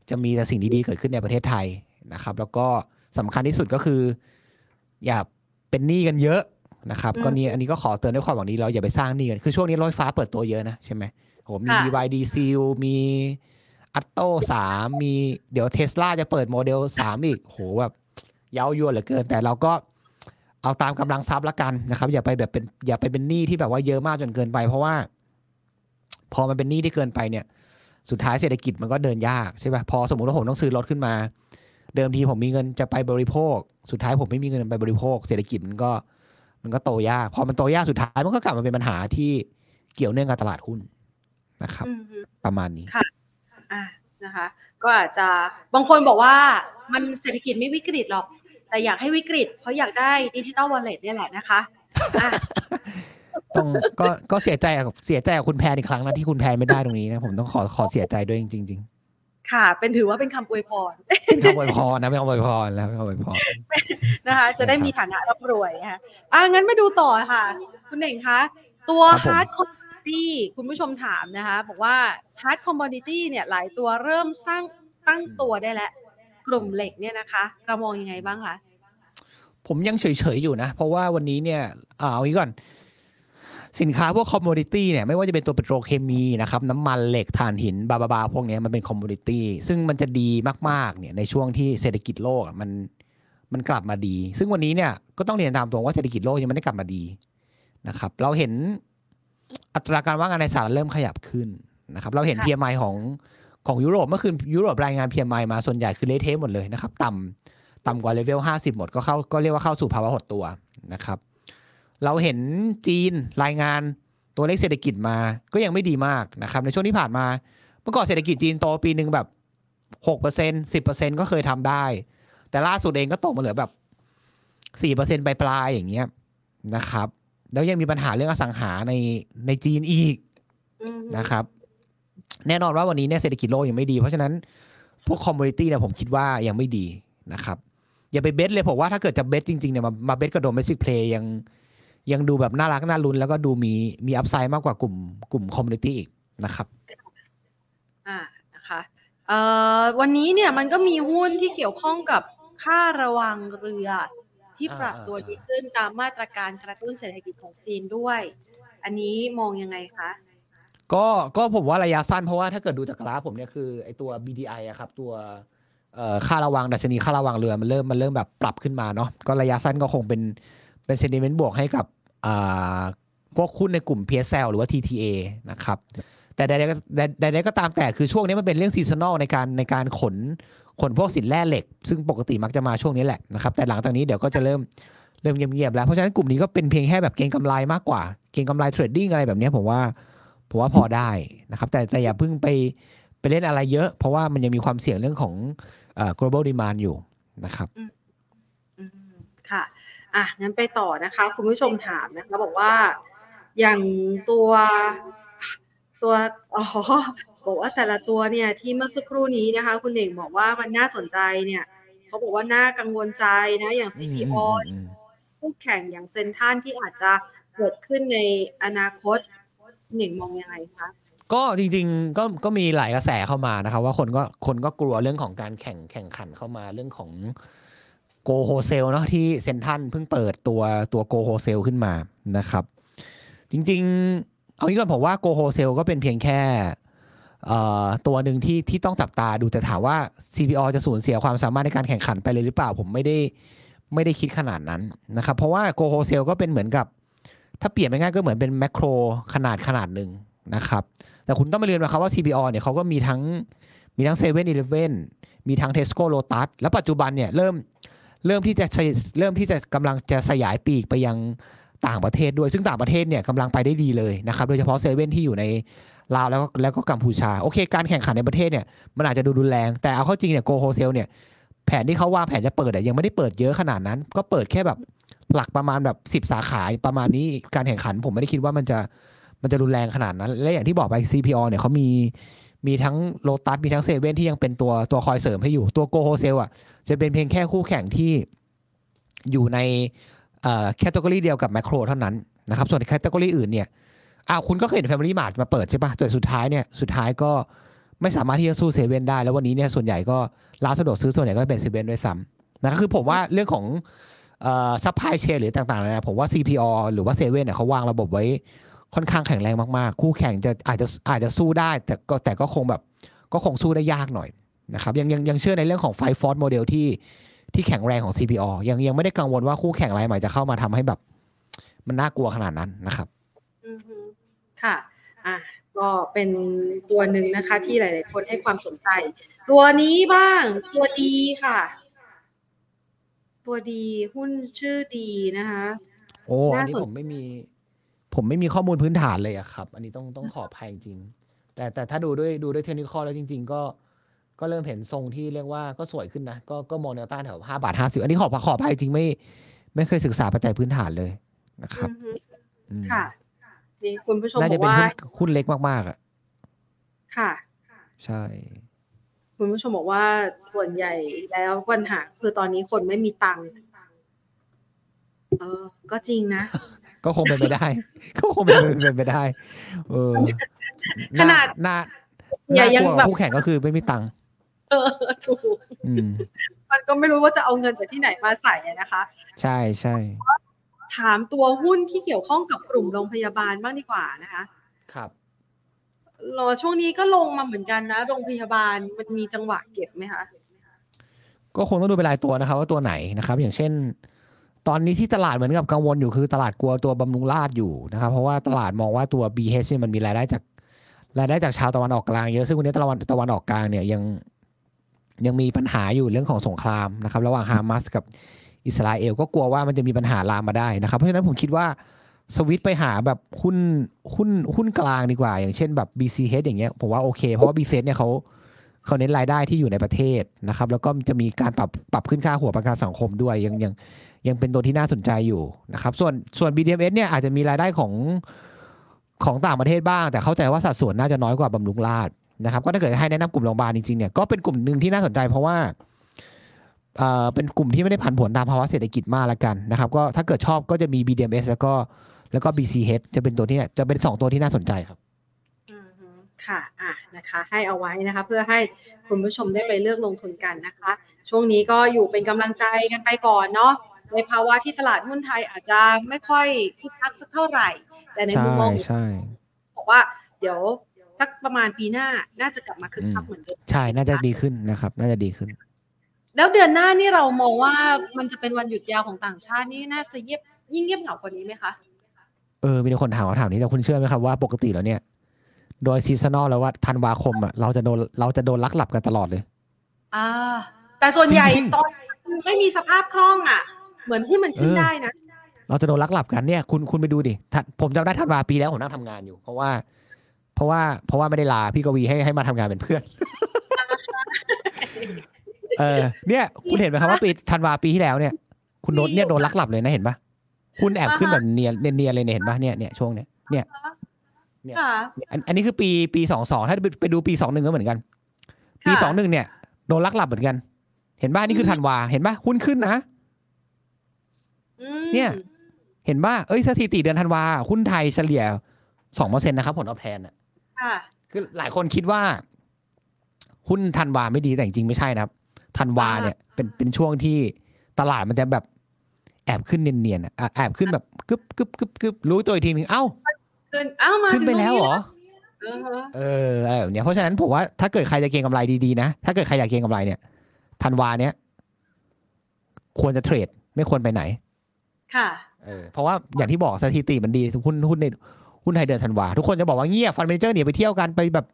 จะมีแต่สิ่งดีๆเกิดขึ้นในประเทศไทยนะครับ แล้วก็สำคัญที่สุดก็คือ อย่าเป็นหนี้กันเยอะนะครับอืมก็นี่อันนี้ก็ขอเตือนด้วยความหวังดีเราอย่าไปสร้างหนี้กันคือช่วงนี้รถไฟฟ้าเปิดตัวเยอะนะใช่ไหม โหมีค่ะ BYD Seal มีอัตโตสามมีเดี๋ยวเทสลาจะเปิดโมเดลสามอีกโหแบบเย้ายวนเหลือเกิน แต่เราก็เอาตามกำลังทรัพย์ละกันนะครับ อย่าไปแบบเป็นอย่าไปเป็นหนี้ที่แบบว่าเยอะมากจนเกินไป เพราะว่า พอมันเป็นหนี้ที่เกินไปเนี่ย สุดท้ายเศรษฐกิจมันก็เดินยากใช่ป่ะพอสมมติว่าผมต้องซื้อรถขึ้นมา เดิมทีผมมีเงินจะไปบริโภค สุดท้ายผมไม่มีเงินไปบริโภค เศรษฐกิจมันก็ มันก็โตยาก พอมันโตยากสุดท้ายมันก็กลับมาเป็นปัญหาที่เกี่ยวเนื่องกับตลาดหุ้น นะครับอืมฮึประมาณนี้อะนะคะ ก็อาจจะบางคนบอกว่ามันเศรษฐกิจไม่วิกฤตหรอก แต่อยากให้วิกฤต เพราะอยากได้ดิจิตอลวอลเล็ตเนี่ยแหละนะคะอะต้องก็ก็เสียใจกับเสียใจกับคุณแพนอีกครั้งนะที่คุณแพนไม่ได้ตรงนี้นะผมต้องขอขอเสียใจด้วยจริงๆจริงค่ะ เป็นถือว่าเป็นคำอวยพรๆเป็นคำอวยพรนะเป็นคำอวยพรแล้วเป็นคำอวยพรนะคะ จะได้มีฐานะร่ำรวยนะคะอะงั้นมาดูต่อค่ะ คุณเน่งคะ ตัวครับผม hard commodity คุณผู้ชมถามนะคะ บอกว่า hard commodity เนี่ยหลายตัวเริ่มสร้างตั้งตัวได้แล้ว กลุ่มเหล็กเนี่ยนะคะ เรามองยังไงบ้างคะ ผมยังเฉยๆอยู่นะ เพราะว่าวันนี้เนี่ยเอางี้ก่อน สินค้าพวก commodity เนี่ยไม่ว่าจะเป็นตัวปิโตรเคมีนะครับน้ำมันเหล็กถ่านหินบาบาบาพวกนี้มันเป็นคอมมูนิตี้ซึ่งมันจะดีมากๆเนี่ยในช่วงที่เศรษฐกิจโลกมันมันกลับมาดี ซึ่งวันนี้เนี่ยก็ต้องเรียนตามตรงว่าเศรษฐกิจโลกยังไม่ได้กลับมาดีนะครับ เราเห็น อัตราการว่างงานในสหรัฐเริ่มขยับขึ้นนะครับเราเห็นค่ะ PMI ของของยุโรปเมื่อคืนยุโรปรายงาน PMI มาส่วนใหญ่คือเละเทะหมดเลยนะครับ ต่ำต่ำกว่าเลเวล50หมดก็เข้าก็เรียกว่าเข้าสู่ภาวะหดตัวนะครับ เราเห็นจีนรายงานตัวเลขเศรษฐกิจมาก็ยังไม่ดีมากนะครับ ในช่วงที่ผ่านมาเมื่อก่อนเศรษฐกิจจีนโตปีหนึ่งแบบหกเปอร์เซ็นสิบเปอร์เซ็นก็เคยทำได้ แต่ล่าสุดเองก็ตกมาเหลือแบบสี่เปอร์เซ็นปลายๆอย่างเงี้ยนะครับ แล้วยังมีปัญหาเรื่องอสังหาในในจีนอีกอืมนะครับ แน่นอนว่าวันนี้เนี่ยเศรษฐกิจโลกยังไม่ดี เพราะฉะนั้นพวก commodity เนี่ยผมคิดว่ายังไม่ดีนะครับ อย่าไป bet เลยผมว่าถ้าเกิดจะ bet จริงๆเนี่ยมามา bet กับ domestic play ยังยังดูแบบน่ารักน่าลุ้นแล้วก็ดูมีมี upside มากกว่ากลุ่มกลุ่ม commodity อีกนะครับอ่านะคะเอ่อวันนี้เนี่ยมันก็มีหุ้นที่เกี่ยวข้องกับค่าระวางเรือ ที่ปรับอ่าตัวอ่าดีขึ้นตามมาตรการกระตุ้นเศรษฐกิจของจีนด้วย อันนี้มองยังไงคะก็ก็ผมว่าระยะสั้นเพราะว่าถ้าเกิดดูจากกราฟผมเนี่ยคือไอตัว BDI อะครับ ตัวเอ่อค่าระวางดัชนีค่าระวางเรือมันเริ่มมันเริ่มแบบปรับขึ้นมาเนาะก็ระยะสั้นก็คงเป็นเป็น sentiment บวกให้กับอ่าพวกหุ้นในกลุ่ม PSL หรือว่า TTA นะครับ แต่ใดๆก็ใดใดๆก็ตามแต่คือช่วงนี้มันเป็นเรื่อง seasonal ในการในการขนขนพวกสินแร่เหล็ก ซึ่งปกติมักจะมาช่วงนี้แหละนะครับแต่หลังจากนี้เดี๋ยวก็จะเริ่มเริ่มเงียบๆแล้ว เพราะฉะนั้นกลุ่มนี้ก็เป็นเพียงแค่แบบเก็งกำไรมากกว่า เก็งกำไร trading อะไรแบบนี้ผมว่าผมว่าพอได้นะครับ แต่แต่อย่าเพิ่งไปไปเล่นอะไรเยอะ เพราะว่ามันยังมีความเสี่ยงเรื่องของเอ่อ global demand อยู่นะครับอืมค่ะอะงั้นไปต่อนะคะ คุณผู้ชมถามนะคะบอกว่าอย่างตัว ตัวอ๋อบอกว่าแต่ละตัวเนี่ยที่เมื่อสักครู่นี้นะคะ คุณเน่งบอกว่ามันน่าสนใจเนี่ยเขาบอกว่าน่ากังวลใจนะอย่างอืม CPO อืมคู่แข่งอย่างเซนทรันที่อาจจะเกิดขึ้นในอนาคตหนึ่งมองยังไงคะก็จริงๆก็ก็มีหลายกระแสเข้ามานะครับว่าคนก็คนก็กลัวเรื่องของการแข่งแข่งขันเข้ามาเรื่องของ GO Wholesale เนาะที่เซ็นทรัลเพิ่งเปิดตัวตัว GO Wholesale ขึ้นมานะครับ จริงๆ เอางี้ก่อนผมว่า GO Wholesale ก็เป็นเพียงแค่ตัวหนึ่งที่ที่ต้องจับตาดูแต่ถามว่า CPALL จะสูญเสียความสามารถในการแข่งขันไปเลยหรือเปล่า ผมไม่ได้ไม่ได้คิดขนาดนั้นนะครับ เพราะว่า GO Wholesale ก็เป็นเหมือนกับ ถ้าเปลี่ยนไปง่ายก็เหมือนเป็นแมคโครขนาดขนาดหนึ่งนะครับ แต่คุณต้องมาเรียนนะครับว่า CPALL เนี่ยเขาก็มีทั้งมีทั้งเซเว่นอีเลฟเว่นมีทั้งเทสโก้โลตัสแล้วปัจจุบันเนี่ยเริ่มเริ่มที่จะเริ่มที่จะกำลังจะสยายปีกไปยัง ต่างประเทศด้วยซึ่งต่างประเทศเนี่ยกำลังไปได้ดีเลยนะครับโดยเฉพาะเซเว่นที่อยู่ในลาวแล้วก็แล้วก็กัมพูชาโอเค การแข่งขันในประเทศเนี่ยมันอาจจะดูรุนแรง แต่เอาเข้าจริงเนี่ย GO Wholesale เนี่ยแผนที่เขาว่าแผนจะเปิดยังไม่ได้เปิดเยอะขนาดนั้น ก็เปิดแค่แบบหลักประมาณแบบสิบ10 สาขาประมาณนี้การแข่งขัน ผมไม่ได้คิดว่ามันจะมันจะรุนแรงขนาดนั้น และอย่างที่บอกไป CPALL เนี่ยเขามีมีทั้งโลตัสมีทั้งเซเว่นที่ยังเป็นตัวตัวคอยเสริมให้อยู่ตัว GO Wholesale อะจะเป็นเพียงแค่คู่แข่งที่อยู่ใน category เดียวกับแมคโครเท่านั้นนะครับส่วน category อื่นเนี่ยอ้าวคุณก็เคยเห็น Family Mart มาเปิดใช่ปะแต่สุดท้ายเนี่ยสุดท้ายก็ไม่สามารถที่จะสู้เซเว่นได้ แล้ววันนี้เนี่ยส่วนใหญ่ก็ร้านสะดวกซื้อส่วนใหญ่ก็เป็นเซเว่นด้วยซ้ำนะครับคือผมว่าเรื่องของ supply chain หรือต่างๆนะผมว่า CPALL หรือว่าเซเว่นเนี่ยเขาวางระบบไว้ค่อนข้างแข็งแรงมาก ๆ คู่แข่งจะอาจจะอาจจะสู้ได้ แต่ก็แต่ก็คงแบบก็คงสู้ได้ยากหน่อยนะครับยังยังยังเชื่อในเรื่องของ platform model ที่ ที่แข็งแรงของ CPALL ยังยังไม่ได้กังวลว่าคู่แข่งรายใหม่จะเข้ามาทำให้แบบ มันน่ากลัวขนาดนั้นนะครับอือฮึค่ะ อะก็เป็นตัวหนึ่งนะคะ ที่หลาย ๆ คนให้ความสนใจ ตัวนี้บ้าง ตัวดีค่ะ ตัวดีหุ้นชื่อดีนะคะ โอ้อันน่านี้สนผมไม่มี ผมไม่มีข้อมูลพื้นฐานเลยอะครับ อันนี้ต้องต้องขออภัยจริง แต่แต่ถ้าดูด้วยดูด้วยเทคนิคแล้วจริง ๆ ก็ ก็เริ่มเห็นทรงที่เรียกว่าก็สวยขึ้นนะ ก็ก็มองแนวต้านแถวห้าบาทห้าสิบอันนี้ขอขออภัยจริงไม่ ไม่เคยศึกษาปัจจัยพื้นฐานเลยนะครับอือฮึอืมค่ะนี่คุณผู้ชมน่าบจะอกเป็นว่าหุ้นหุ้นเล็กมากๆอะค่ะ ใช่คุณผู้ชมบอกว่าส่วนใหญ่แล้วปัญหาคือตอนนี้คนไม่มีตังค์เออ ก็จริงนะ ก็คงเป็นไปได้ ก็คงเป็นเป็นไปได้ เออขนาดหน้าอย่าน่ากลัวยังแบบคู่แข่งก็คือไม่มีตังค์เออ ถูกอืมมันก็ไม่รู้ว่าจะเอาเงินจากที่ไหนมาใส่อะนะคะ ใช่ใช่ถามตัวหุ้นที่เกี่ยวข้องกับกลุ่มโรงพยาบาลบ้างดีกว่านะคะ ครับรอช่วงนี้ก็ลงมาเหมือนกันนะ โรงพยาบาลมันมีจังหวะเก็บไหมคะ ก็คงต้องดูเป็นรายตัวนะครับ ว่าตัวไหนนะครับ อย่างเช่น ตอนนี้ที่ตลาดเหมือนกับกังวลอยู่คือตลาดกลัวตัวบำรุงราษฎร์อยู่นะครับ เพราะว่าตลาดมองว่าตัว BH เนี่ยมันมีรายได้จากรายได้จากชาวตะวันออกกลางเยอะซึ่งวันนี้ตะวันตะวันออกกลางเนี่ยยัง ยังมีปัญหาอยู่เรื่องของสงครามนะครับ ระหว่างฮามาสกับอิสราเอล ก็กลัวว่ามันจะมีปัญหาลามมาได้นะครับ เพราะฉะนั้นผมคิดว่าสวิตช์ไปหาแบบหุ้นหุ้นหุ้นกลางดีกว่า อย่างเช่นแบบ BCH อย่างเงี้ยผมว่าโอเค เพราะว่า BCH เนี่ยเขาเขาเน้นรายได้ที่อยู่ในประเทศนะครับ แล้วก็จะมีการปรับปรับขึ้นค่าหัวประกันสังคมด้วยยังยังยังเป็นตัวที่น่าสนใจอยู่นะครับ ส่วนส่วน BDMs เนี่ยอาจจะมีรายได้ของของต่างประเทศบ้าง แต่เข้าใจว่าสัดส่วนน่าจะน้อยกว่าบำรุงราษฎร์ นะครับก็ถ้าเกิดให้แนะนำกลุ่มโรงพยาบาลจริงๆเนี่ยก็เป็นกลุ่มหนึ่งที่น่าสนใจเพราะว่าเอ่อเป็นกลุ่มที่ไม่ได้ผันผวนตามภาวะเศรษฐกิจมากละกันนะครับก็ถ้าเกิดชอบก็จะมี BDMs แล้วก็แล้วก็ BCH จะเป็นตัวที่จะเป็นสองตัวที่น่าสนใจครับอืมฮึค่ะอะนะคะให้เอาไว้นะคะเพื่อให้คุณผู้ชมได้ไปเลือกลงทุนกันนะคะ ช่วงนี้ก็อยู่เป็นกำลังใจกันไปก่อนเนาะในภาวะที่ตลาดหุ้นไทยอาจจะไม่ค่อยคึกคักสักเท่าไหร่ แต่ในมุมมองใช่บอกว่าเดี๋ยว สักประมาณปีหน้าน่าจะกลับมาคึกคักเหมือนเดิมใช่น่าจะดีขึ้นนะครับ น่าจะดีขึ้น แล้วเดือนหน้านี่เรามองว่ามันจะเป็นวันหยุดยาวของต่างชาตินี่น่าจะเยียบยิ่งเงียบเหงากว่านี้ไหมคะเออมีคนถามคำถามนี้แต่คุณเชื่อไหมครับว่าปกติแล้วเนี่ย โดยซีซันอลแล้วว่าธันวาคมอะเราจะโดนเราจะโดนลักหลับกันตลอดเลย อ่า แต่ส่วนใหญ่จริงๆตอนไม่มีสภาพคล่องอะ เหมือนหุ้นมันขึ้นเออได้นะเราจะโดนลักหลับกันเนี่ย คุณคุณไปดูดิถ้าผมจำได้ธันวาปีแล้วผมนั่งทำงานอยู่ เพราะว่าเพ ราะว่าเพราะว่าไม่ได้ลาพี่กวีให้ให้มาทำงานเป็นเพื่อน เออ เนี่ย คุณเห็นไหมครับว่าปีธันวาปีที่แล้วเนี่ย คุณโดนเนี่ยโดนลักหลับเลยนะเห็นปะคุณแอบขึ้นแบบเนียนเนียนๆเลยเนี่ยเห็นปะเนี่ยเนี่ยช่วงเนี้ยเนี่ยเนี่ยค่ะอันอันนี้คือปีปีสองสองถ้าไปไปดูปีสองหนึ่งก็เหมือนกัน ปีค่ะสองหนึ่งเนี่ยโดนลักหลับเหมือนกัน เห็นบ้านี่คือธันวาเห็นป่ะหุ้นขึ้นนะอืมเนี่ย เห็นป่ะเอ้ยสถิติเดือนธันวาหุ้นไทยเฉลี่ยสองเปอร์เซ็นต์นะครับ ผลตอบแทนอะ ค่ะ คือหลายคนคิดว่า หุ้นธันวาไม่ดีแต่จริงๆไม่ใช่นะครับธันวาเนี่ยเป็นเป็นช่วงที่ตลาดมันจะแบบแอบขึ้นเนียนๆอะอะแอบขึ้นแบบกึบกึบกึบกึบรู้ตัวอีกทีหนึ่งเอ้าขึ้นเอ้ามาขึ้นไปแล้วเหรอถึงตรงนี้แล้วเอออะไรแบบเนี้ยเพราะฉะนั้นผมว่าถ้าเกิดใครจะเก็งกำไรดีๆนะ ถ้าเกิดใครอยากเก็งกำไรเนี่ยธันวาเนี้ยควรจะเทรดไม่ควรไปไหน ค่ะ เออเพราะว่าอย่างที่บอกสถิติมันดีหุ้นหุ้นใน หุ้นไทยเดือนธันวาทุกคนจะบอกว่าเงียบฟันเมเจอร์เนี่ยไปเที่ยวกันไปแบบ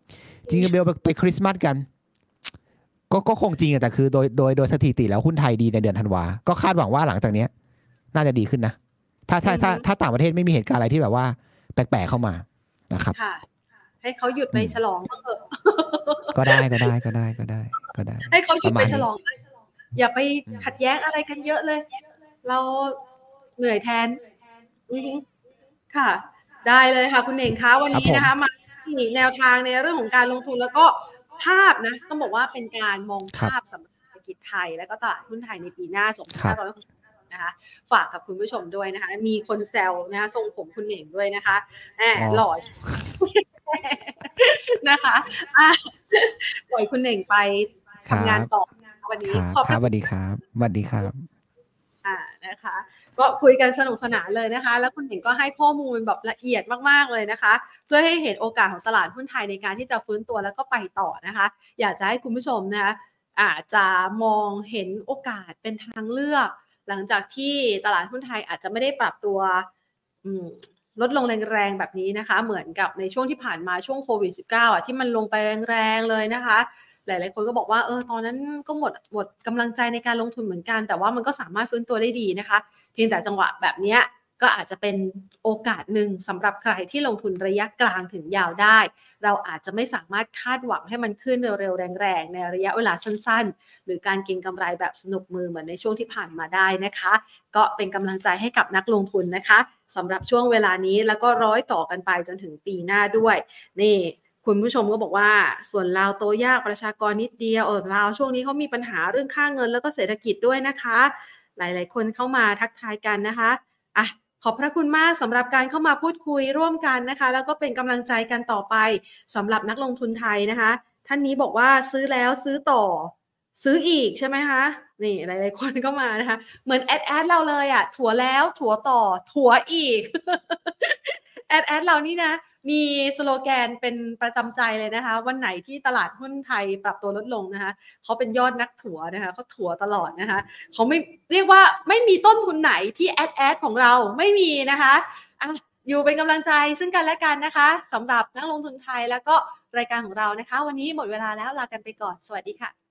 จริงๆเบลไปไปคริสต์มาสกัน ก็ก็คงจริงอะแต่คือโดยโดยโดยสถิติแล้วหุ้นไทยดีในเดือนธันวาก็คาดหวังว่าหลังจากเนี้ย น่าจะดีขึ้นนะถ้าถ้าถ้าถ้าต่างประเทศไม่มีเหตุการณ์อะไรที่แบบว่า แปลกๆเข้ามานะครับค่ะให้เขาหยุดไปอืมฉลองบ้างเถอะก็ได้ก็ได้ก็ได้ก็ได้ก็ได้ ให้เขาหยุดประมาไปณนี้ฉลอง อย่าไปอืมขัดแย้งอะไรกันเยอะเลย เราเหนื่อยแทนอือฮึค่ะ ได้เลยค่ะคุณเองคะวันนี้นะคะมาที่แนวทางในเรื่องของการลงทุนแล้วก็ภาพนะต้องบอกว่าเป็นการมองภาพสำหรับเศรษฐกิจไทย แล้วก็ตลาดหุ้นไทยในปีหน้าครับ2565นะคะฝากกับคุณผู้ชมด้วยนะคะ มีคนแซวนะคะทรงผมคุณเหน่งด้วยนะคะแหมอ๋อหล่อนะคะอะปล่อยคุณเหน่งไปทำงานต่อวันนี้ครับขอบคพรัระบสวัสดีครับสวัสดีครับ อ่านะคะ ก็คุยกันสนุกสนานเลยนะคะ แล้วคุณเหน่งก็ให้ข้อมูลแบบละเอียดมากๆเลยนะคะ เพื่อให้เห็นโอกาสของตลาดหุ้นไทยในการที่จะฟื้นตัวแล้วก็ไปต่อนะคะ อยากจะให้คุณผู้ชมนะคะอาจจะมองเห็นโอกาสเป็นทางเลือก หลังจากที่ตลาดหุ้นไทยอาจจะไม่ได้ปรับตัวลดลงแรงๆแบบนี้นะคะ เหมือนกับในช่วงที่ผ่านมาช่วงโควิด -19 อะที่มันลงไปแรงๆเลยนะคะ หลาย ๆ คนก็บอกว่าเออตอนนั้นก็หมดหมดกำลังใจในการลงทุนเหมือนกัน แต่ว่ามันก็สามารถฟื้นตัวได้ดีนะคะ เพียงแต่จังหวะแบบนี้ก็อาจจะเป็นโอกาสหนึ่งสำหรับใครที่ลงทุนระยะกลางถึงยาวได้ เราอาจจะไม่สามารถคาดหวังให้มันขึ้นเร็วๆ แรงๆ ในระยะเวลาสั้นๆ หรือการเก็งกำไรแบบสนุกมือเหมือนในช่วงที่ผ่านมาได้นะคะ ก็เป็นกำลังใจให้กับนักลงทุนนะคะสำหรับช่วงเวลานี้แล้วก็ร้อยต่อกันไปจนถึงปีหน้าด้วย นี่ คุณผู้ชมก็บอกว่า ส่วนลาวโตยากประชากรนิดเดียวเออลาวช่วงนี้เขามีปัญหาเรื่องค่าเงินแล้วก็เศรษฐกิจด้วยนะคะ หลาย ๆ คนเข้ามาทักทายกันนะคะอะขอบพระคุณมากสำหรับการเข้ามาพูดคุยร่วมกันนะคะ แล้วก็เป็นกำลังใจกันต่อไปสำหรับนักลงทุนไทยนะคะ ท่านนี้บอกว่าซื้อแล้วซื้อต่อ ซื้ออีกใช่ไหมคะนี่หลายๆคนก็มานะคะ เหมือนแอดแอดเราเลยอะถั่วแล้วถั่วต่อ ถั่วอีก แอดแอดเรานี่นะ มีสโลแกนเป็นประจำใจเลยนะคะ วันไหนที่ตลาดหุ้นไทยปรับตัวลดลงนะคะเขาเป็นยอดนักถัวนะคะเขาถัวตลอดนะคะเขาไม่เรียกว่าไม่มีต้นทุนไหนที่แอดแอดของเราไม่มีนะคะอะอยู่เป็นกำลังใจซึ่งกันและกันนะคะสำหรับนักลงทุนไทยแล้วก็รายการของเรานะคะ วันนี้หมดเวลาแล้วลากันไปก่อนสวัสดีค่ะ